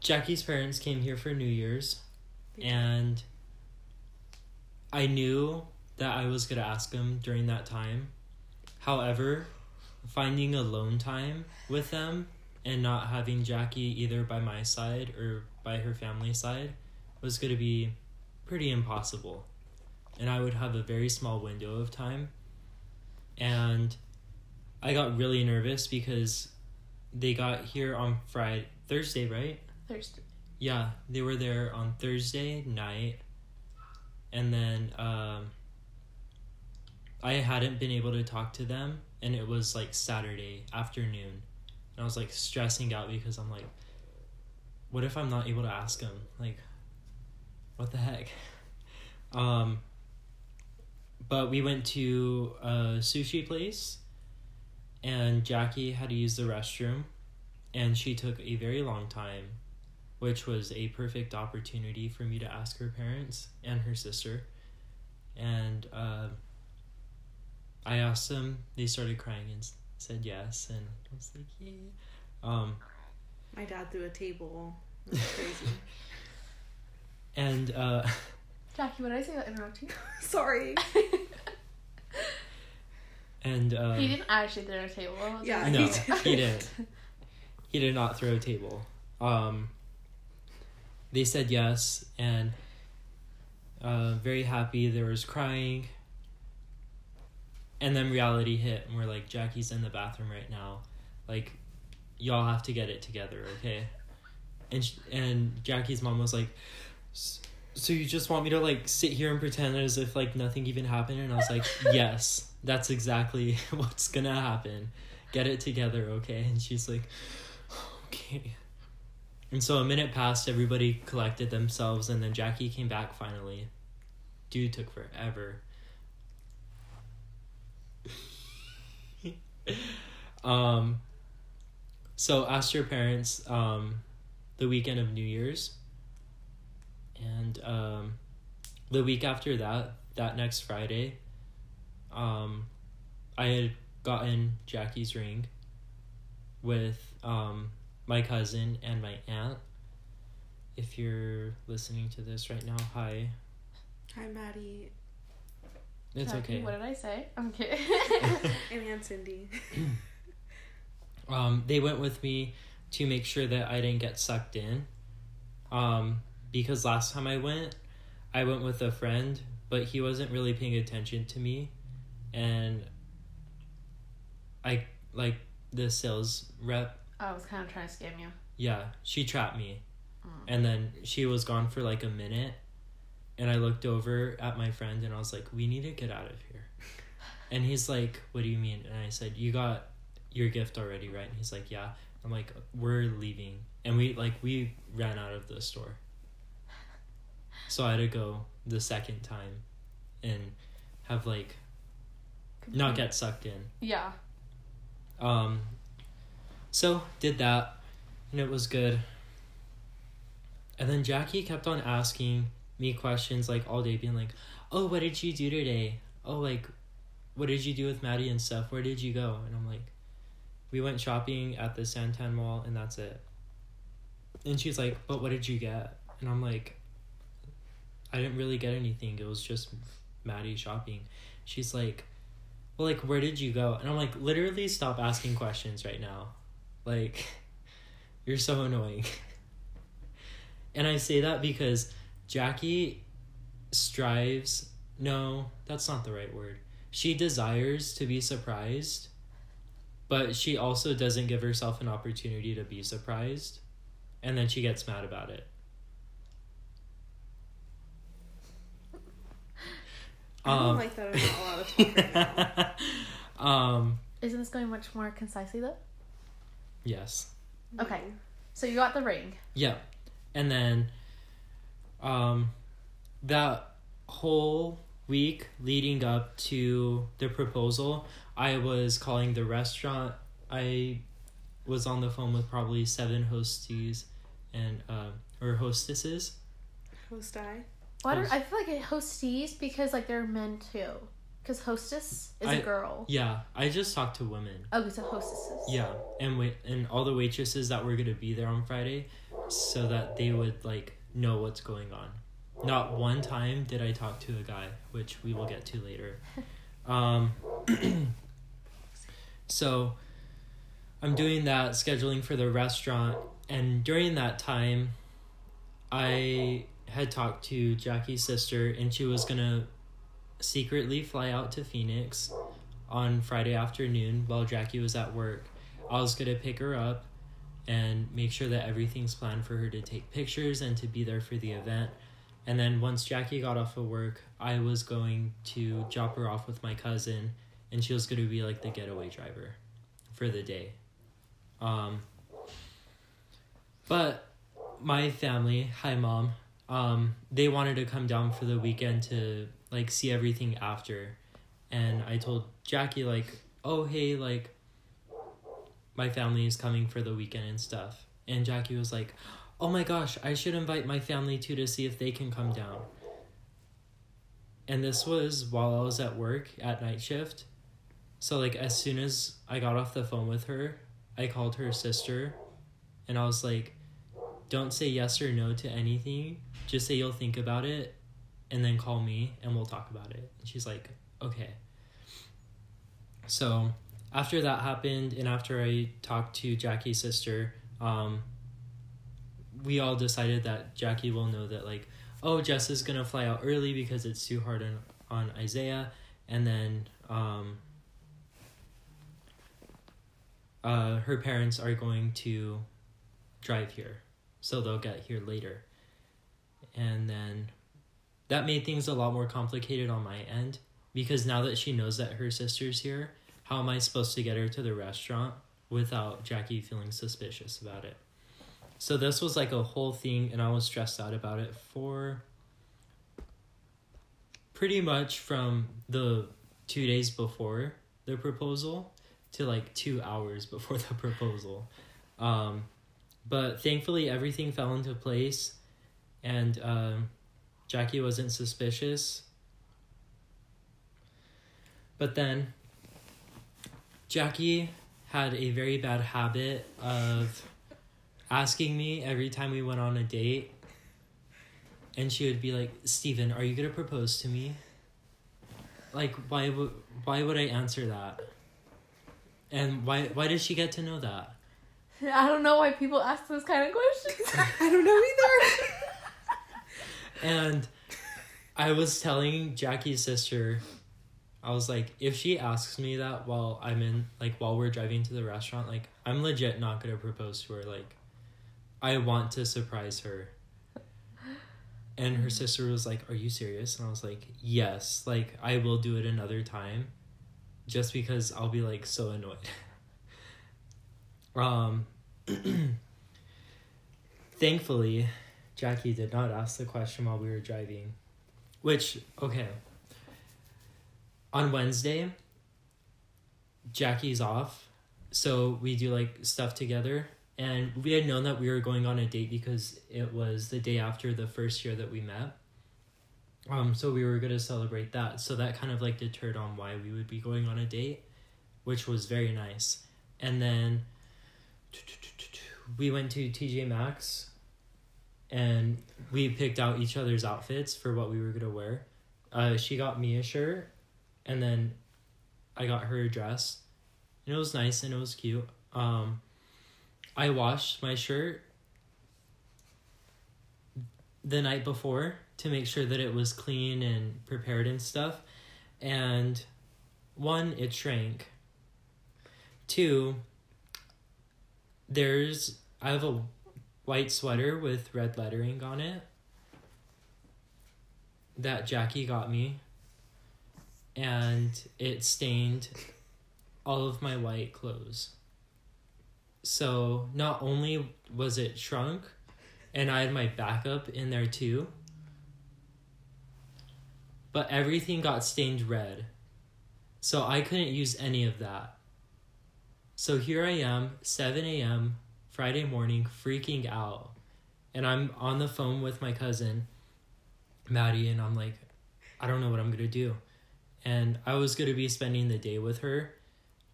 Jackie's parents came here for New Year's, and I knew that I was gonna ask them during that time. However, finding alone time with them and not having Jackie either by my side or by her family side was gonna be pretty impossible. And I would have a very small window of time. And I got really nervous because they got here on Friday, Thursday, right? Thursday. Yeah, they were there on Thursday night, and then um, I hadn't been able to talk to them, and it was like Saturday afternoon, and I was like stressing out because I'm like, what if I'm not able to ask them? Like, what the heck? [laughs] Um, but we went to a sushi place, and Jackie had to use the restroom, and she took a very long time which was a perfect opportunity for me to ask her parents and her sister. And uh, I asked them, they started crying and said yes, and I was like, yeah. Um, My dad threw a table. It was [laughs] crazy. and uh, Jackie, what did I say about interrupting? [laughs] Sorry. [laughs] and um, he didn't actually throw a table. Yeah, no, he did. he didn't. [laughs] He did not throw a table. Um, they said yes, and uh, very happy. There was crying, and then reality hit, and we're like, Jackie's in the bathroom right now. Like, y'all have to get it together, okay? And sh- and Jackie's mom was like, "S- so you just want me to like sit here and pretend as if like nothing even happened? And I was like, [laughs] yes, that's exactly [laughs] what's gonna happen. Get it together, okay? And she's like, okay. And so a minute passed, everybody collected themselves, and then Jackie came back finally. Dude took forever. [laughs] um, so asked her parents um, the weekend of New Year's, and um, the week after that, that next Friday, um, I had gotten Jackie's ring with um, my cousin and my aunt. If you're listening to this right now, hi. Hi, Maddie It's Jackie, okay. What did I say? I'm kidding. [laughs] [laughs] and Aunt Cindy. um, they went with me to make sure that I didn't get sucked in. Um, because last time I went, I went with a friend, but he wasn't really paying attention to me, and I like the sales rep. I was kind of trying to scam you. Yeah, she trapped me, Mm. and then she was gone for like a minute, and I looked over at my friend and I was like, "We need to get out of here." [laughs] And he's like, "What do you mean?" And I said, "You got your gift already, right?" And he's like, "Yeah." I'm like, "We're leaving," and we like we ran out of the store. [laughs] So I had to go the second time, and have like not get sucked in. Yeah. Um, so did that, and it was good. And then Jackie kept on asking me questions like all day, being like, "Oh, what did you do today? Oh, like, what did you do with Maddie and stuff? Where did you go?" And I'm like, "We went shopping at the Santan Mall, and that's it." And she's like, "But what did you get?" And I'm like, "I didn't really get anything. It was just Maddie shopping." She's like, well, like, where did you go? And I'm like, literally stop asking questions right now. Like, [laughs] you're so annoying. [laughs] and I say that because Jackie strives. No, that's not the right word. She desires to be surprised, but she also doesn't give herself an opportunity to be surprised. And then she gets mad about it. I don't um, like that I'm not allowed to talk right now. um, Isn't this going much more concisely though? Yes. Okay. So you got the ring. Yeah. And then um that whole week leading up to the proposal, I was calling the restaurant. I was on the phone with probably seven hosties and uh, or hostesses. Host I. Well, I, I feel like it hosties because like they're men too. Because hostess is I, a girl. Yeah, I just talked to women. Oh, so hostesses. Yeah, and wait, and all the waitresses that were gonna be there on Friday, so that they would like know what's going on. Not one time did I talk to a guy, which we will get to later. [laughs] um, [clears throat] so I'm doing that scheduling for the restaurant, and during that time, I had talked to Jackie's sister, and she was gonna secretly fly out to Phoenix on Friday afternoon while Jackie was at work. I was gonna pick her up and make sure that everything's planned for her to take pictures and to be there for the event. And then once Jackie got off of work, I was going to drop her off with my cousin, and she was to be like the getaway driver for the day. Um, but my family, hi mom, um, they wanted to come down for the weekend to like see everything after. And I told Jackie like, "Oh, hey, like my family is coming for the weekend and stuff." And Jackie was like, "Oh my gosh, I should invite my family too to see if they can come down." And this was while I was at work at night shift. So like as soon as I got off the phone with her, I called her sister and I was like, "Don't say yes or no to anything. Just say you'll think about it and then call me and we'll talk about it. And she's like, okay. So after that happened, and after I talked to Jackie's sister, um, we all decided that Jackie will know that, like, oh, Jess is gonna fly out early because it's too hard on, on Isaiah, and then um, uh, her parents are going to drive here, so they'll get here later. And then that made things a lot more complicated on my end because now that she knows that her sister's here, how am I supposed to get her to the restaurant without Jackie feeling suspicious about it? So this was like a whole thing, and I was stressed out about it for pretty much from the two days before the proposal to like two hours [laughs] before the proposal. Um, but thankfully, everything fell into place, and um, Jackie wasn't suspicious. But then Jackie had a very bad habit of asking me every time we went on a date. And she would be like, Steven, are you going to propose to me? Like, why would, why would I answer that? And why, why did she get to know that? [laughs] I don't know why people ask those kind of questions. [laughs] I don't know either. [laughs] And I was telling Jackie's sister, I was like, if she asks me that while I'm in, like, while we're driving to the restaurant, like, I'm legit not gonna propose to her. Like, I want to surprise her. And her sister was like, Are you serious? And I was like, Yes. Like, I will do it another time just because I'll be, like, so annoyed. [laughs] um, [clears throat] thankfully, Jackie did not ask the question while we were driving. Which, okay. On Wednesday, Jackie's off. So we do like stuff together. And we had known that we were going on a date because it was the day after the first year that we met. Um, so we were gonna celebrate that. So that kind of like deterred on why we would be going on a date, which was very nice. And then we went to TJ Maxx and we picked out each other's outfits for what we were gonna wear. Uh, she got me a shirt, and then I got her a dress, and it was nice and it was cute. Um, I washed my shirt the night before to make sure that it was clean and prepared and stuff, and one, it shrank. Two, there's I have a white sweater with red lettering on it that Jackie got me. and it stained all of my white clothes. So not only was it shrunk, and I had my backup in there too, but everything got stained red. So I couldn't use any of that. So here I am, 7 a.m., Friday morning, freaking out. And I'm on the phone with my cousin, Maddie, and I'm like, I don't know what I'm going to do. And I was going to be spending the day with her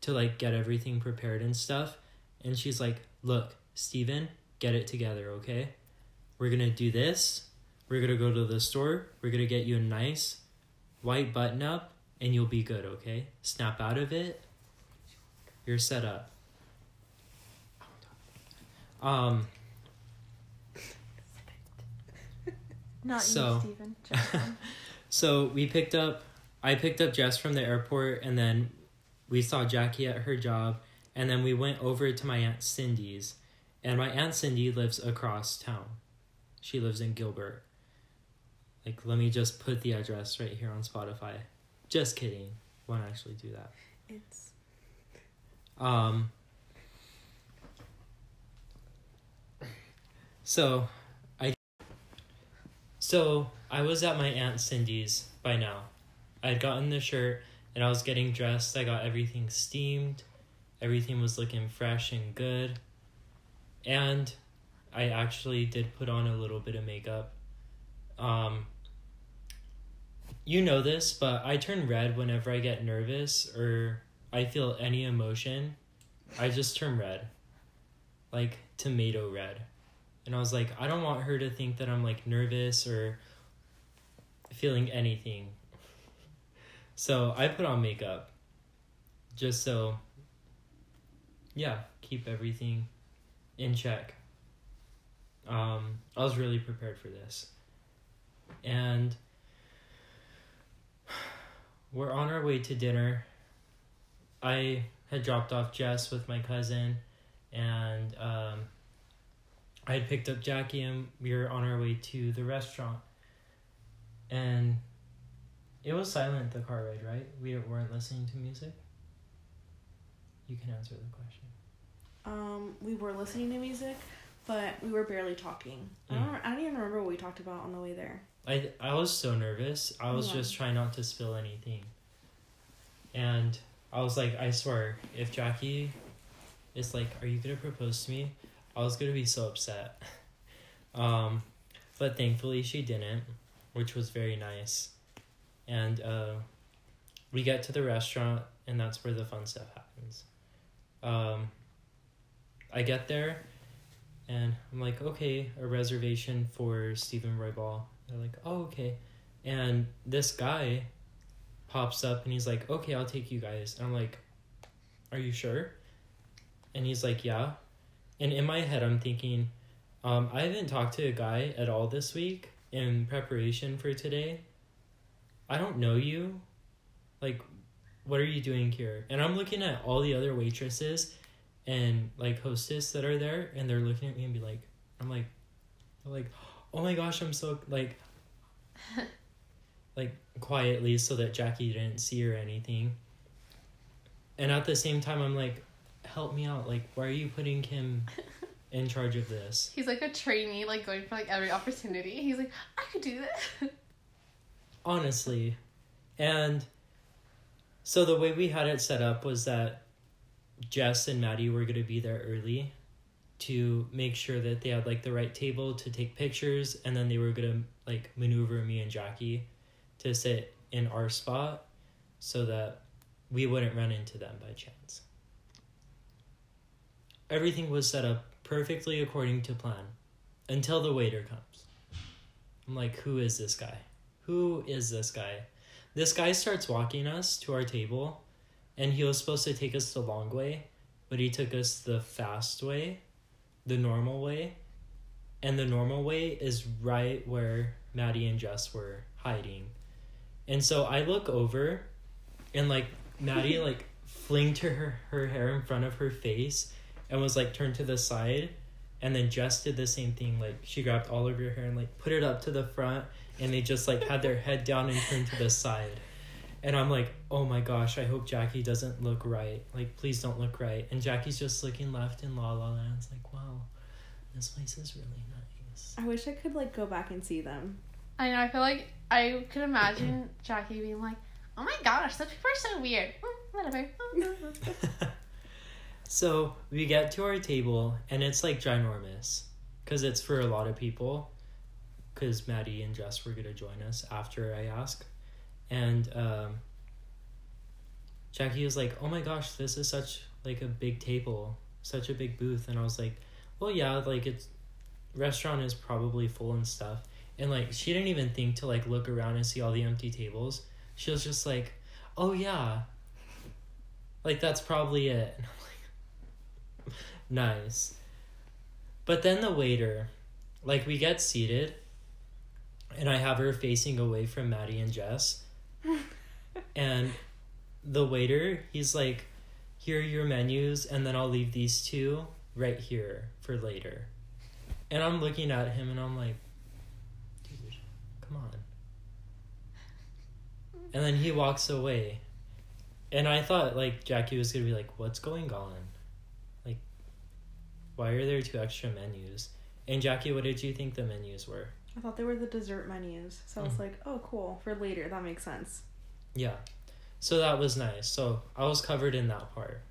to like get everything prepared and stuff. And she's like, Look, Steven, get it together, okay? We're going to do this. We're going to go to the store. We're going to get you a nice white button up, and you'll be good, okay? Snap out of it. You're set up. Um, [laughs] Not So- you, Steven. [laughs] so we picked up, I picked up Jess from the airport, and then we saw Jackie at her job, and then we went over to my Aunt Cindy's. And my Aunt Cindy lives across town. She lives in Gilbert. Like, let me just put the address right here on Spotify. Just kidding. Won't actually do that. It's Um. So, I. So I was at my aunt Cindy's by now. I'd gotten the shirt and I was getting dressed. I got everything steamed. Everything was looking fresh and good. And I actually did put on a little bit of makeup. Um. You know this, but I turn red whenever I get nervous or I feel any emotion, I just turn red. Like tomato red. And I was like, I don't want her to think that I'm like nervous or feeling anything. So I put on makeup just so, yeah, keep everything in check. Um, I was really prepared for this. And [sighs] we're on our way to dinner. I had dropped off Jess with my cousin, and um, I had picked up Jackie, and we were on our way to the restaurant. And it was silent the car ride, right? We weren't listening to music. You can answer the question. um we were listening to music, but we were barely talking. I Mm. don't I don't even remember what we talked about on the way there. I I was so nervous. I was Yeah. just trying not to spill anything. And I was like, I swear, if Jackie is like, "Are you gonna propose to me?" I was gonna be so upset. um, but thankfully she didn't, which was very nice. And uh, we get to the restaurant, and that's where the fun stuff happens. Um, I get there, and I'm like, okay, a reservation for Stephen Roybal. They're like, oh, okay. And this guy pops up and he's like, okay, I'll take you guys. And I'm like, are you sure? And he's like, yeah. And in my head, I'm thinking, um, I haven't talked to a guy at all this week in preparation for today. I don't know you. Like, what are you doing here? And I'm looking at all the other waitresses and like hostess that are there, and they're looking at me and be like, I'm like, like, oh my gosh, I'm so like, like quietly so that Jackie didn't see or anything. And at the same time, I'm like, help me out. Like, why are you putting him [laughs] in charge of this? He's like a trainee, like going for like every opportunity. He's like, I could do that. [laughs] honestly. And so the way we had it set up was that Jess and Maddie were going to be there early to make sure that they had like the right table to take pictures and then they were going to like maneuver me and Jackie to sit in our spot so that we wouldn't run into them by chance. Everything was set up perfectly according to plan until the waiter comes. I'm like, who is this guy? Who is this guy? This guy starts walking us to our table, and he was supposed to take us the long way, but he took us the fast way, the normal way. And the normal way is right where Maddie and Jess were hiding. And so I look over, and like Maddie [laughs] like flinged her, her hair in front of her face and was like turned to the side. And then Jess did the same thing. Like she grabbed all of your hair and like put it up to the front and they just like had their head down and turned to the side And I'm like, oh my gosh, I hope Jackie doesn't look right. Like, please don't look right. And Jackie's just looking left in La La Land. It's like, wow, this place is really nice. I wish I could like go back and see them. I know. I feel like I could imagine Jackie being like, "Oh my gosh, those people are so weird." Mm, [laughs] whatever. [laughs] so we get to our table, and it's like ginormous, because it's for a lot of people. Because Maddie and Jess were gonna join us after I ask, and um, Jackie was like, "Oh my gosh, this is such like a big table, such a big booth," and I was like, "Well, yeah, like it's restaurant is probably full and stuff." And like she didn't even think to like look around and see all the empty tables. She was just like, "Oh yeah." Like that's probably it. [laughs] And I'm like, nice. But then the waiter, like we get seated and I have her facing away from Maddie and Jess. [laughs] and the waiter, he's like, "Here are your menus and then I'll leave these two right here for later." And I'm looking at him and I'm like, Dude, Come on. And then he walks away. And I thought like Jackie was gonna be like, What's going on? Why are there two extra menus? And Jackie, what did you think the menus were? I thought they were the dessert menus. So I was mm. like, Oh cool, for later, that makes sense. Yeah. So that was nice. So I was covered in that part.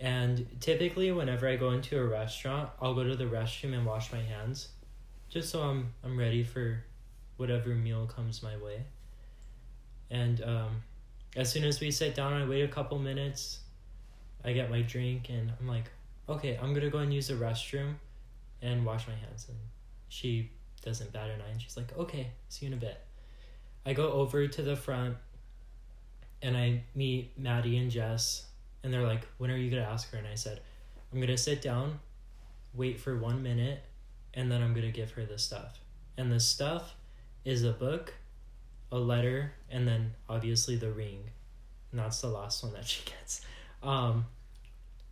And typically whenever I go into a restaurant, I'll go to the restroom and wash my hands. Just so I'm I'm ready for whatever meal comes my way. And um, as soon as we sit down, I wait a couple minutes. I get my drink, and I'm like, okay, I'm gonna go and use the restroom and wash my hands. And she doesn't bat an eye, and she's like, okay, see you in a bit. I go over to the front, and I meet Maddie and Jess, and they're like, when are you gonna ask her? And I said, I'm gonna sit down, wait for one minute, and then I'm gonna give her the stuff. And the stuff is a book, a letter, and then obviously the ring. And that's the last one that she gets. Um,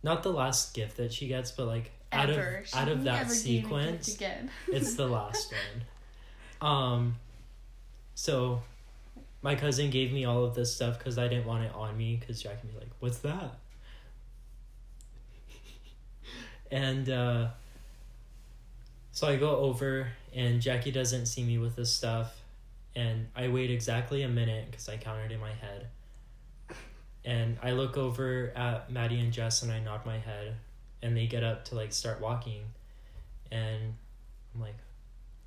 not the last gift that she gets, but like out of out of that sequence, [laughs] it's the last one. Um, so my cousin gave me all of this stuff because I didn't want it on me because Jack can be like, "What's that?" [laughs] and uh, so I go over and Jackie doesn't see me with this stuff and I wait exactly a minute because I counted in my head. And I look over at Maddie and Jess and I nod my head and they get up to like start walking and I'm like,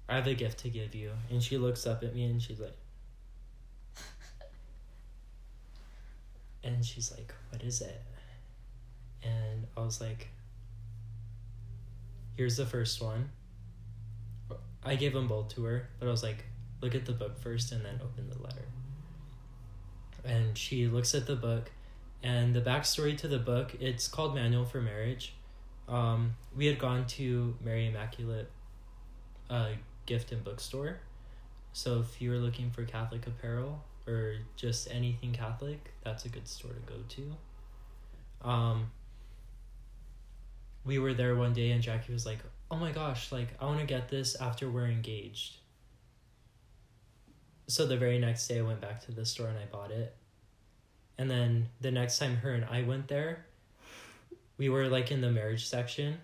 I have a gift to give you. And she looks up at me and she's like [laughs] And she's like, What is it? And I was like, Here's the first one. I gave them both to her, but I was like, look at the book first and then open the letter. And she looks at the book, and the backstory to the book, it's called Manual for Marriage. Um, we had gone to Mary Immaculate uh, gift and bookstore. So if you were looking for Catholic apparel or just anything Catholic, that's a good store to go to. Um, we were there one day and Jackie was like, oh my gosh, like I want to get this after we're engaged. So the very next day I went back to the store and I bought it. And then the next time her and I went there, we were like in the marriage section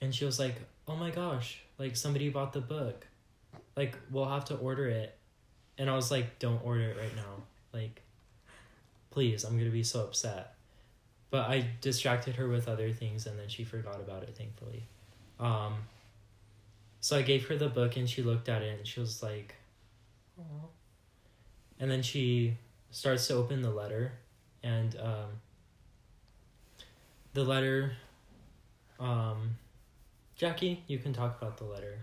and she was like, "Oh my gosh, like somebody bought the book. Like we'll have to order it." And I was like, "Don't order it right now. Like please, I'm going to be so upset." But I distracted her with other things and then she forgot about it thankfully. Um, so I gave her the book and she looked at it and she was like, Aww. and then she starts to open the letter and um, the letter um, Jackie, you can talk about the letter.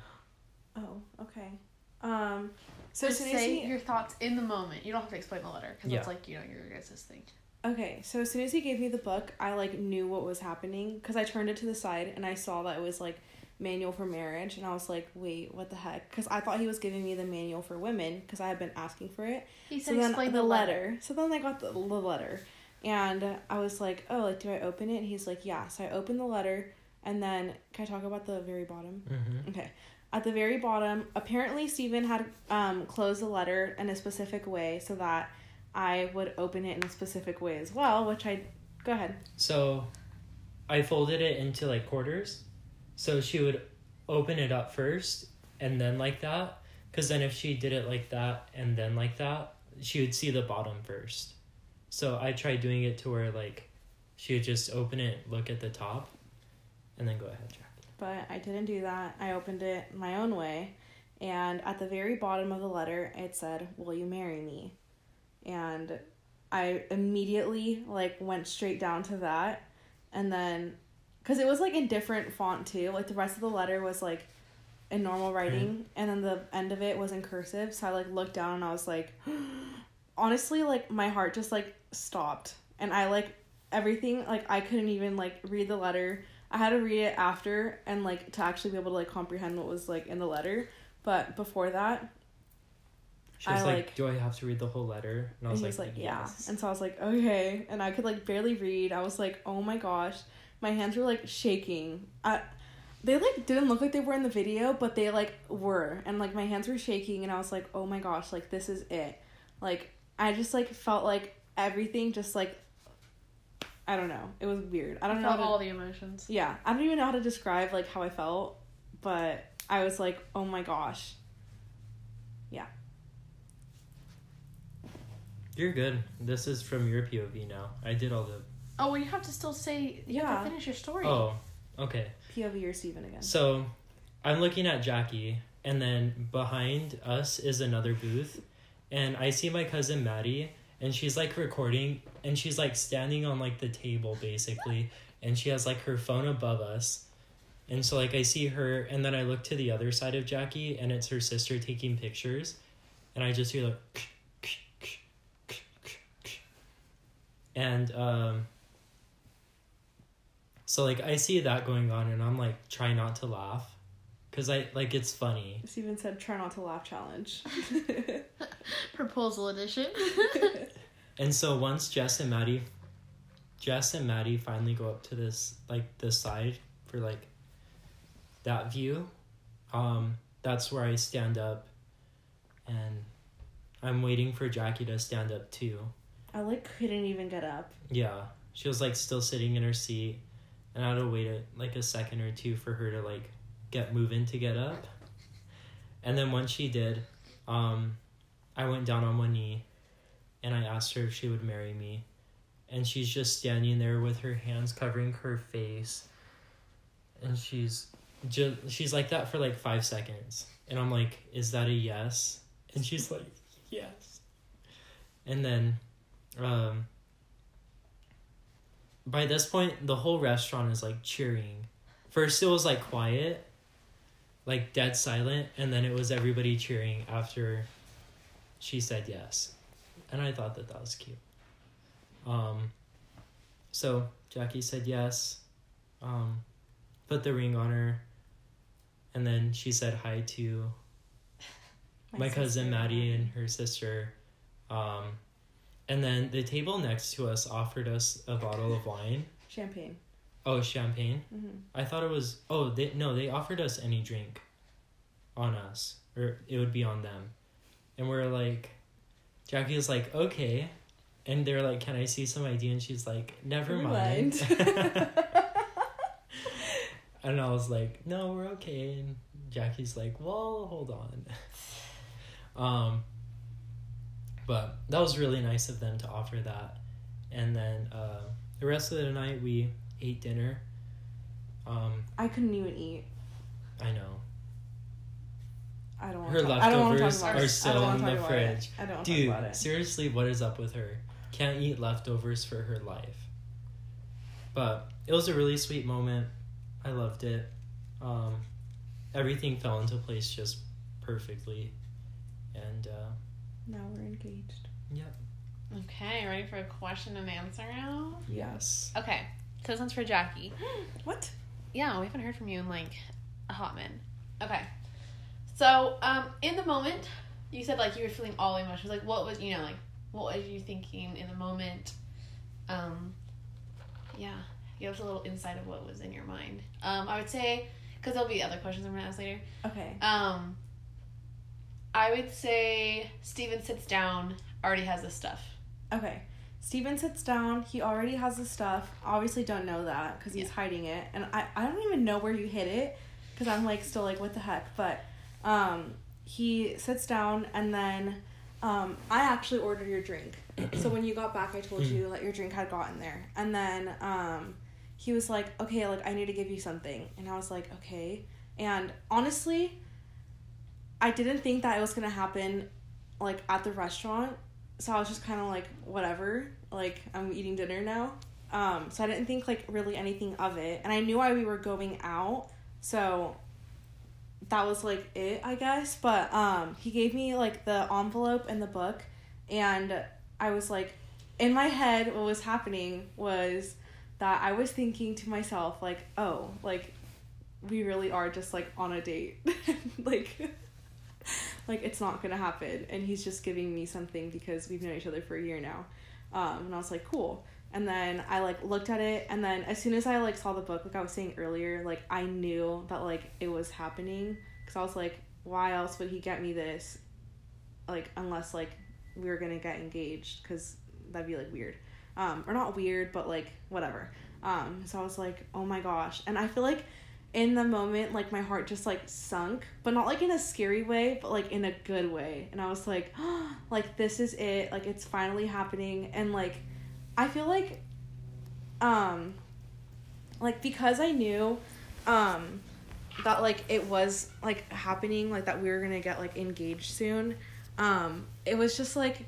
Oh, okay. Um, so Just say your thoughts in the moment. You don't have to explain the letter because yeah. it's like you know your guys' thing. Okay, so as soon as he gave me the book, I like knew what was happening because I turned it to the side and I saw that it was like manual for marriage and I was like, wait, what the heck? Because I thought he was giving me the manual for women because I had been asking for it. He said, so then explain the, the letter. letter. So then I got the, the letter and I was like, oh, like do I open it? And he's like, yeah. So I opened the letter and then can I talk about the very bottom? Mm-hmm. Okay. At the very bottom, apparently Stephen had um, closed the letter in a specific way so that I would open it in a specific way as well, which I go ahead. So I folded it into like quarters. So she would open it up first and then like that. Because then if she did it like that and then like that, she would see the bottom first. So I tried doing it to where like she would just open it, look at the top, and then go ahead, Jack. But I didn't do that. I opened it my own way. And at the very bottom of the letter, it said, Will you marry me? And I immediately like went straight down to that. And then, because it was like in different font too, like the rest of the letter was like in normal writing. And then the end of it was in cursive. So I like looked down and I was like, [gasps] honestly, like my heart just like stopped. And I like everything, like I couldn't even like read the letter. I had to read it after and like to actually be able to like comprehend what was like in the letter. But before that, She was I, like, like- "Do I have to read the whole letter?" And I and was he like, was like, yeah. "Yes." And so I was like, okay. And I could like barely read. I was like, oh my gosh. My hands were like shaking. I, they like didn't look like they were in the video, but they like were. And like my hands were shaking and I was like, oh my gosh, like this is it. Like I just like felt like everything just like I don't know. It was weird. I don't I know. felt to- all the emotions. yeah, I don't even know how to describe like how I felt, but I was like, oh my gosh. Yeah. You're good. This is from your POV now. I did all the. Oh, well, you have to still say. You have Yeah. to finish your story. Oh, okay. POV or Steven again. So, I'm looking at Jackie, and then behind us is another booth, and I see my cousin Maddie, and she's like recording, and she's like standing on like the table basically, [laughs] and she has like her phone above us, and so like I see her, and then I look to the other side of Jackie, and it's her sister taking pictures, and I just hear like, and um. So like I see that going on and I'm like trying not to laugh cuz I like it's funny. Steven said, try not to laugh challenge. [laughs] Proposal edition. [laughs] And so once Jess and Maddie Jess and Maddie finally go up to this like this side for like that view, um that's where I stand up and I'm waiting for Jackie to stand up too. I like couldn't even get up. Yeah. She was like still sitting in her seat and I had to wait like a second or two for her to like get moving to get up. And then once she did, um I went down on one knee and I asked her if she would marry me. And she's just standing there with her hands covering her face. And she's just she's like that for like 5 seconds. And I'm like, "Is that a yes?" And she's like, "Yes." And then um by this point the whole restaurant is like cheering. First it was like quiet like dead silent and then it was everybody cheering after she said yes. And i thought that that was cute. Um so jackie said yes um put the ring on her and then she said hi to [laughs] my, cousin maddie and her sister um and then the table next to us offered us a bottle of wine Champagne. Oh, champagne. hmm I thought it was. Oh, they no. They offered us any drink. On us, or it would be on them, and we're like, Jackie was like, okay, and they're like, can I see some ID? And she's like, never Never mind. mind. [laughs] [laughs] and I was like, no, we're okay. And Jackie's like, well, hold on. um, but that was really nice of them to offer that, and then uh, the rest of the night we ate dinner. Um, I couldn't even eat. I know. I don't want Her talk, I don't leftovers are still in the talk about it. fridge. I don't Dude, to talk about it. seriously, what is up with her? Can't eat leftovers for her life. But it was a really sweet moment. I loved it. Um, everything fell into place just perfectly. And uh, Now we're engaged. yep. Okay, ready for a question and answer now? Yes. Okay, so this one's for Jackie. [gasps] What? Yeah, we haven't heard from you in like a hot minute. Okay. So, um, in the moment, you said like you were feeling all emotions. Like, what was you know like what was you thinking in the moment? Um, yeah, give us a little insight of what was in your mind. Um, I would say because there'll be other questions I'm gonna ask later. Okay. Um, I would say Steven sits down, already has the stuff okay. Steven sits down. He already has the stuff. Obviously, don't know that because he's Yeah. hiding it, and I, I don't even know where you hid it because I'm like still like what the heck. But um, he sits down and then um, I actually ordered your drink. [clears throat] so when you got back, I told you that your drink had gotten there, and then um, he was like, "Okay, like I need to give you something," and I was like, "Okay." And honestly, I didn't think that it was gonna happen, like at the restaurant. So I was just kind of like, whatever. Like I'm eating dinner now. Um, so I didn't think like really anything of it, and I knew why we were going out. So that was like it, I guess. But um, he gave me like the envelope and the book, and I was like, in my head, what was happening was that I was thinking to myself like, oh, like we really are just like on a date, [laughs] like. Like it's not gonna happen. And he's just giving me something because we've known each other for a year now. Um, and i was like cool. And then i like looked at it. And then as soon as i like saw the book like i was saying earlier like i knew that like it was happening. Because i was like why else would he get me this? Like unless like we were gonna get engaged. Because that'd be like weird. Um, or not weird but like whatever. Um, so i was like oh my gosh. And i feel like in the moment like my heart just like sunk but not like in a scary way but like in a good way. And i was like [gasps] like this is it. Like it's finally happening. And like i feel like um like because i knew um that like it was like happening like that we were gonna get like engaged soon um it was just like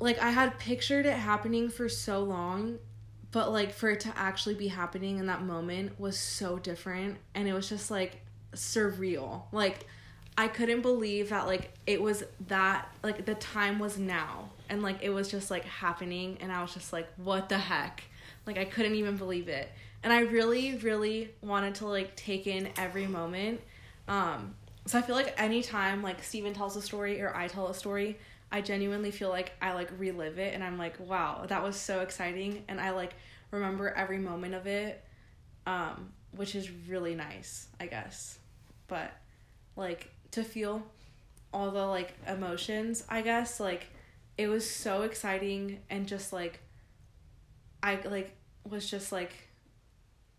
like i had pictured it happening for so long but like for it to actually be happening in that moment was so different and it was just like surreal. Like i couldn't believe that like it was that like the time was now and like it was just like happening and i was just like what the heck? Like i couldn't even believe it. And i really really wanted to like take in every moment um so i feel like anytime like steven tells a story or i tell a story I genuinely feel like I like relive it and I'm like, wow, that was so exciting and I like remember every moment of it. Um, which is really nice, I guess. But like to feel all the like emotions, I guess, like it was so exciting and just like I like was just like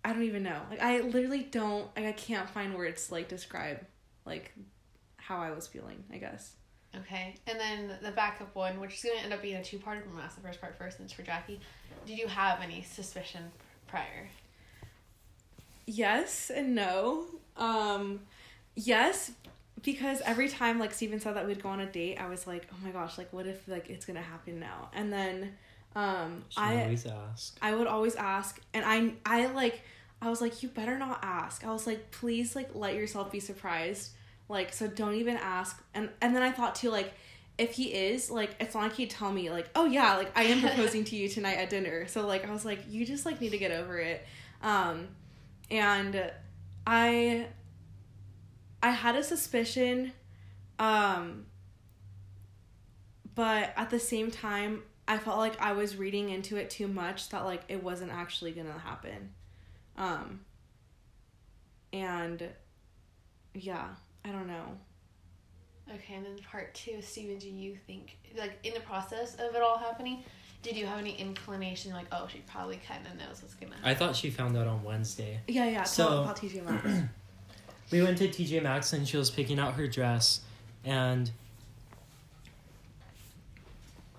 I don't even know. Like I literally don't like I can't find words to like describe like how I was feeling, I guess. Okay, and then the backup one, which is going to end up being a two part. I'm going to ask the first part first, and it's for Jackie. Did you have any suspicion prior? Yes and no. Um, yes, because every time like Steven said that we'd go on a date, I was like, oh my gosh, like what if like it's gonna happen now? And then um, She I always ask. I would always ask, and I I like I was like, you better not ask. I was like, please like let yourself be surprised. Like so, don't even ask. And and then I thought too like. If he is like, it's not like he'd tell me like, oh yeah, like I am [laughs] proposing to you tonight at dinner. So like, I was like, you just like need to get over it. Um, and I, I had a suspicion, um, but at the same time, I felt like I was reading into it too much that like it wasn't actually gonna happen. Um and yeah, I don't know. Okay, and then part two, Steven, do you think, like, in the process of it all happening, did you have any inclination, like, oh, she probably kind of knows what's going to happen? I thought she found out on Wednesday. Yeah, yeah, So- tell about TJ Maxx. [clears throat] We went to TJ Maxx and she was picking out her dress, and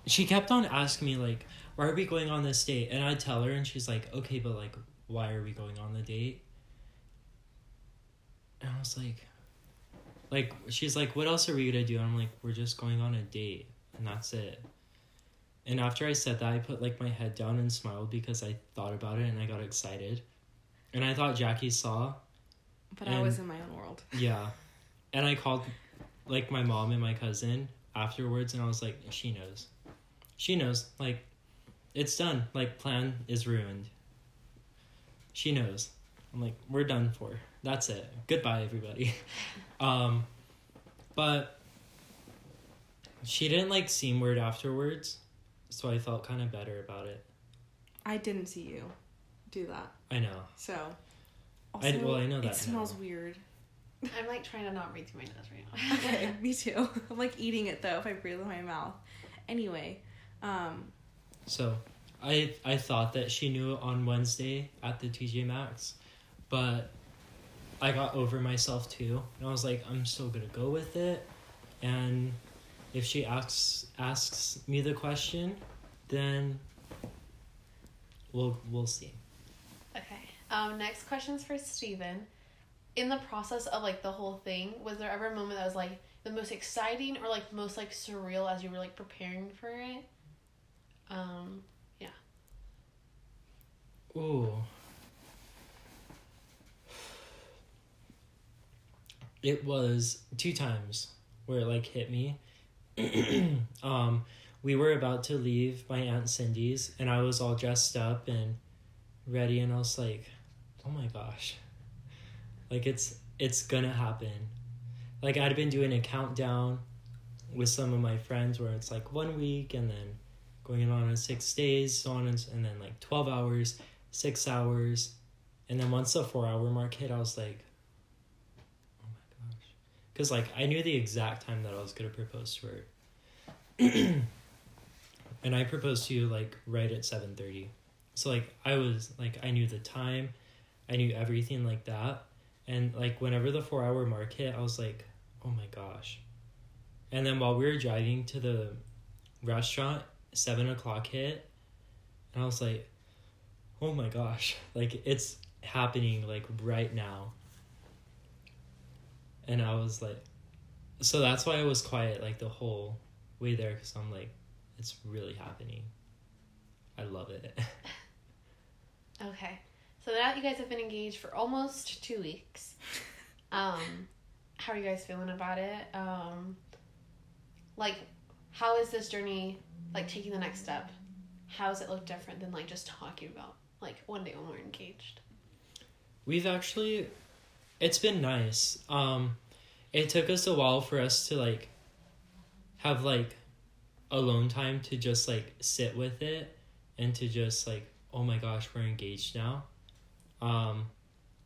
she kept on asking me like, "Why are we going on this date?" And I'd tell her, and she's like, "Okay, but like, why are we going on the date?" And I was like, like she's like, "What else are we gonna do?" And I'm like, "We're just going on a date, and that's it." And after I said that, I put like my head down and smiled because I thought about it and I got excited. And I thought Jackie saw, But I was in my own world. [laughs] yeah. And I called like my mom and my cousin afterwards and I was like, she knows. She knows. Like it's done. Like plan is ruined. She knows. I'm like, we're done for. That's it. Goodbye everybody. [laughs] um but she didn't like seem weird afterwards, so I felt kind of better about it. I didn't see you do that. I know. So I- well, I know that It smells now. weird. I'm, like, trying to not breathe through my nose right now. [laughs] Okay, [laughs] me too. I'm like eating it though if I breathe in my mouth. anyway. Um, so, I I thought that she knew on Wednesday at the TJ Maxx, but I got over myself too, and I was like, I'm still gonna go with it, and if she asks asks me the question, then we'll we'll see. Okay. Um, next question's for Steven. In the process of like the whole thing, was there ever a moment that was like the most exciting or like most like surreal as you were like preparing for it? Um, yeah. Ooh. It was two times where it like hit me. [clears throat] um, we were about to leave my aunt Cindy's, and I was all dressed up and ready, and I was like, "Oh my gosh!" Like it's it's gonna happen. Like I'd been doing a countdown with some of my friends where it's like one week and then going on in six days, so on and, and then like twelve hours, six hours, and then once the four hour mark hit, I was like, because like I knew the exact time that I was gonna propose to her. [clears throat] and I proposed to you like right at seven thirty. So like I was like I knew the time, I knew everything like that, and like whenever the four hour mark hit, I was like, oh my gosh. And then while we were driving to the restaurant, seven o'clock hit, and I was like, oh my gosh, [laughs] like it's happening like right now. And I was like, so that's why I was quiet like the whole way there because I'm like, it's really happening. I love it. [laughs] okay. So now you guys have been engaged for almost two weeks. [laughs] Um, how are you guys feeling about it? Um, like, how is this journey like taking the next step? How does it look different than like just talking about like one day when we're engaged? We've actually, it's been nice. Um, it took us a while for us to like have like alone time to just like sit with it and to just like oh my gosh we're engaged now. Um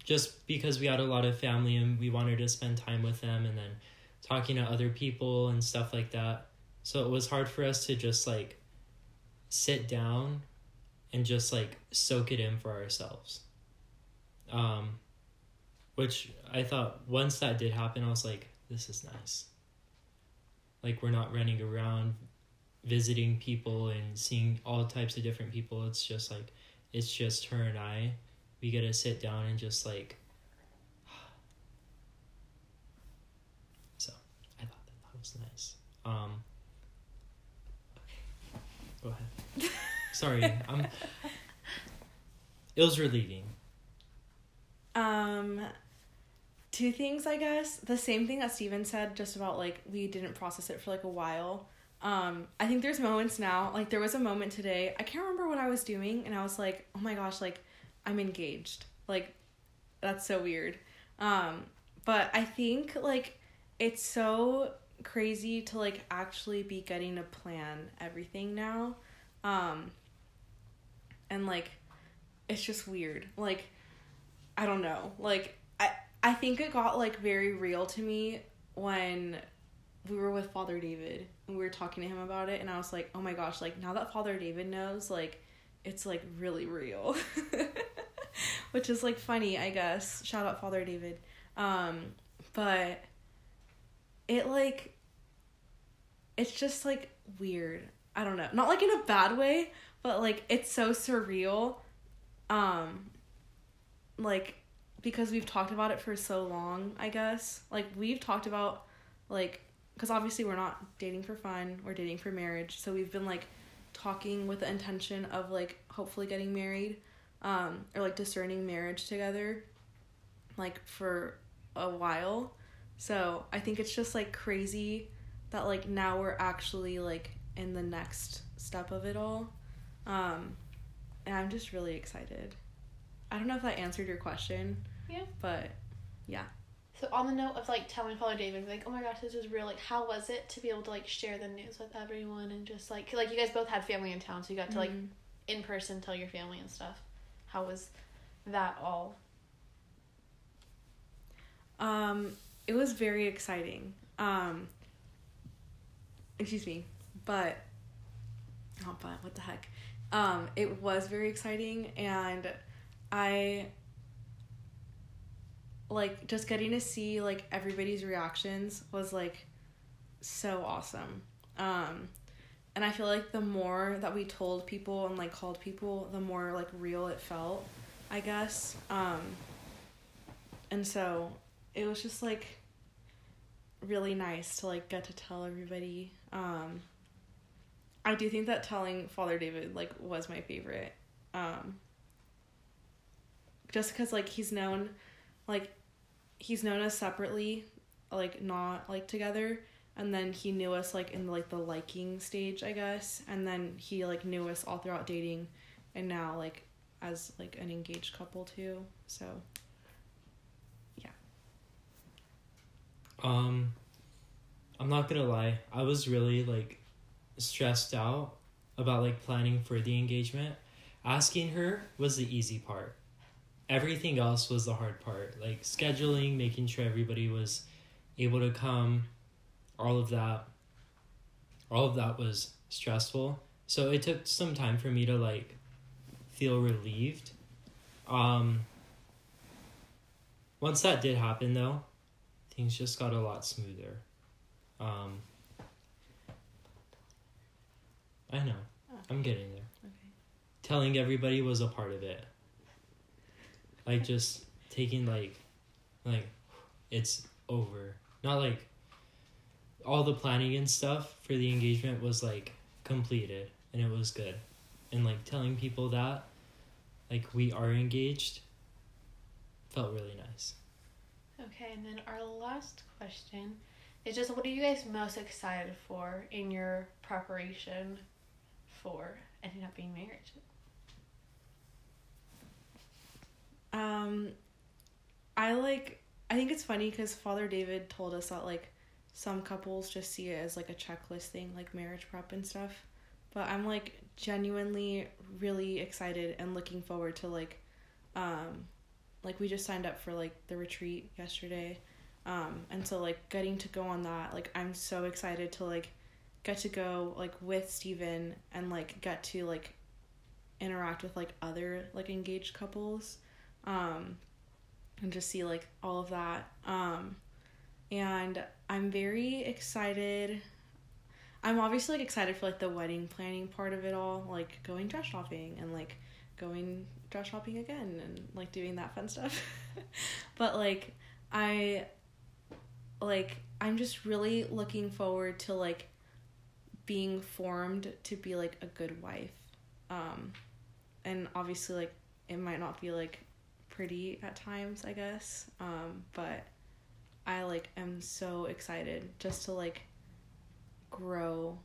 just because we had a lot of family and we wanted to spend time with them and then talking to other people and stuff like that. So it was hard for us to just like sit down and just like soak it in for ourselves. Um which i thought once that did happen i was like this is nice like we're not running around visiting people and seeing all types of different people. It's just like it's just her and I. We get to sit down and just like [sighs] so I thought that that was nice. Um okay. Go ahead. [laughs] Sorry, I'm it was relieving. Um two things I guess. The same thing that Steven said just about like we didn't process it for like a while um, I think there's moments now, like there was a moment today, I can't remember what I was doing, and I was like, oh my gosh, like I'm engaged. Like that's so weird. Um, but I think like it's so crazy to like actually be getting to plan everything now. Um, and like it's just weird. Like I don't know. Like I I think it got like very real to me when we were with Father David and we were talking to him about it and I was like, "Oh my gosh, like now that Father David knows, like it's like really real." [laughs] Which is like funny, I guess. Shout out Father David. Um but it like it's just like weird. I don't know. Not like in a bad way, but like it's so surreal. Um like because we've talked about it for so long, I guess. Like we've talked about like because obviously we're not dating for fun we're dating for marriage. So we've been like talking with the intention of like hopefully getting married um or like discerning marriage together like for a while. So i think it's just like crazy that like now we're actually like in the next step of it all. Um and i'm just really excited i don't know if that answered your question yeah but yeah so on the note of like telling Father David, like, oh my gosh, this is real. Like, how was it to be able to like share the news with everyone and just like, like you guys both had family in town, so you got to like mm-hmm. in person tell your family and stuff. How was that all? Um, it was very exciting. Um, excuse me, but not but what the heck. Um, it was very exciting and I like just getting to see like everybody's reactions was like so awesome. Um and I feel like the more that we told people and like called people, the more like real it felt, I guess. Um and so it was just like really nice to like get to tell everybody. Um I do think that telling Father David like was my favorite. Um just cuz like he's known like he's known us separately, like not like together, and then he knew us like in like the liking stage, I guess, and then he like knew us all throughout dating, and now like as like an engaged couple too. So yeah. Um I'm not gonna lie, I was really like stressed out about like planning for the engagement. Asking her was the easy part everything else was the hard part. Like scheduling making sure everybody was able to come all of that all of that was stressful. So it took some time for me to like feel relieved. Um once that did happen though things just got a lot smoother. Um i know. I'm getting there. Okay. telling everybody was a part of it like just taking like like it's over. Not like all the planning and stuff for the engagement was like completed and it was good. And like telling people that like we are engaged felt really nice. Okay and then our last question is just what are you guys most excited for in your preparation for ending up being married Um, I like. I think it's funny because Father David told us that like some couples just see it as like a checklist thing, like marriage prep and stuff. But I'm like genuinely really excited and looking forward to like, um, like we just signed up for like the retreat yesterday, um, and so like getting to go on that, like I'm so excited to like get to go like with Steven and like get to like interact with like other like engaged couples um, and just see like all of that. Um, and I'm very excited. I'm obviously like excited for like the wedding planning part of it all, like going dress shopping and like going dress shopping again and like doing that fun stuff. [laughs] but like I like I'm just really looking forward to like being formed to be like a good wife. Um and obviously like it might not be like pretty at times, I guess. Um, but I like am so excited just to like grow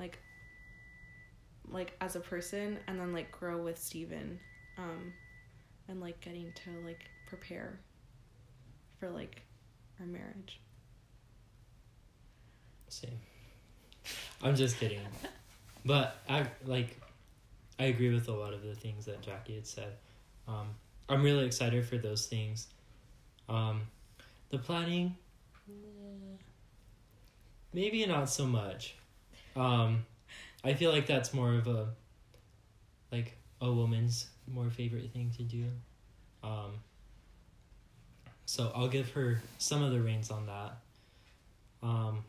like like as a person and then like grow with Steven um and like getting to like prepare for like our marriage. Same. I'm just kidding. but I like I agree with a lot of the things that Jackie had said. Um, I'm really excited for those things. Um, the planning, maybe not so much. Um, I feel like that's more of a like a woman's more favorite thing to do. Um, so I'll give her some of the reins on that. Um,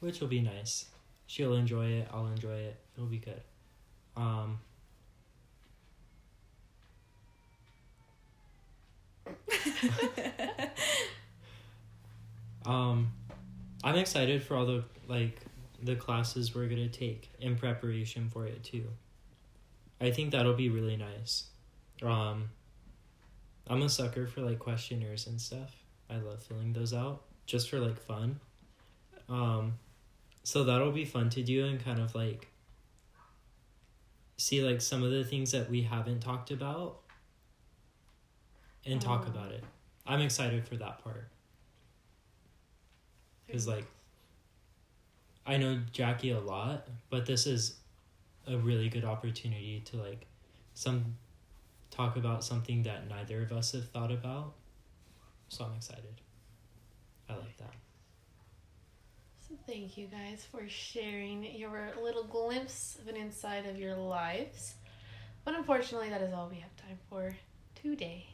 which will be nice. She'll enjoy it. I'll enjoy it. It'll be good. Um, [laughs] um, I'm excited for all the like the classes we're gonna take in preparation for it too. I think that'll be really nice. Um, I'm a sucker for like questionnaires and stuff. I love filling those out just for like fun. Um, so that'll be fun to do and kind of like see like some of the things that we haven't talked about and talk oh. about it. I'm excited for that part. Because, like, I know Jackie a lot, but this is a really good opportunity to, like, some talk about something that neither of us have thought about. So I'm excited. I like that. So thank you guys for sharing your little glimpse of an inside of your lives. But unfortunately, that is all we have time for today.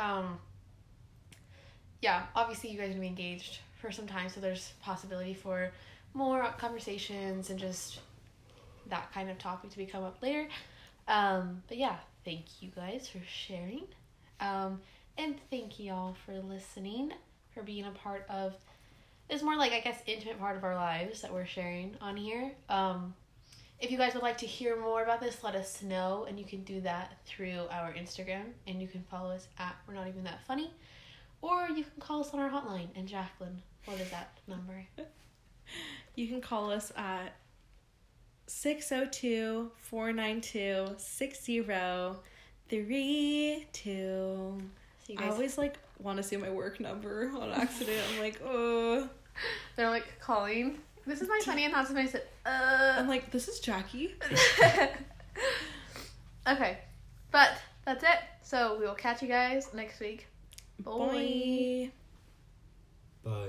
Um, yeah, obviously you guys are gonna be engaged for some time, so there's possibility for more conversations and just that kind of topic to become up later. Um, but yeah, thank you guys for sharing. Um, and thank y'all for listening, for being a part of this more like I guess intimate part of our lives that we're sharing on here. Um, if you guys would like to hear more about this, let us know, and you can do that through our Instagram, and you can follow us at We're Not Even That Funny, or you can call us on our hotline. And Jacqueline, what is that number? [laughs] you can call us at 602 492 6032. I always like want to see my work number on accident. I'm like, oh. [laughs] They're like calling. This is my funny, and that's when I said, uh. I'm like, this is Jackie. [laughs] okay, but that's it. So we will catch you guys next week. Bye. Bye. Bye.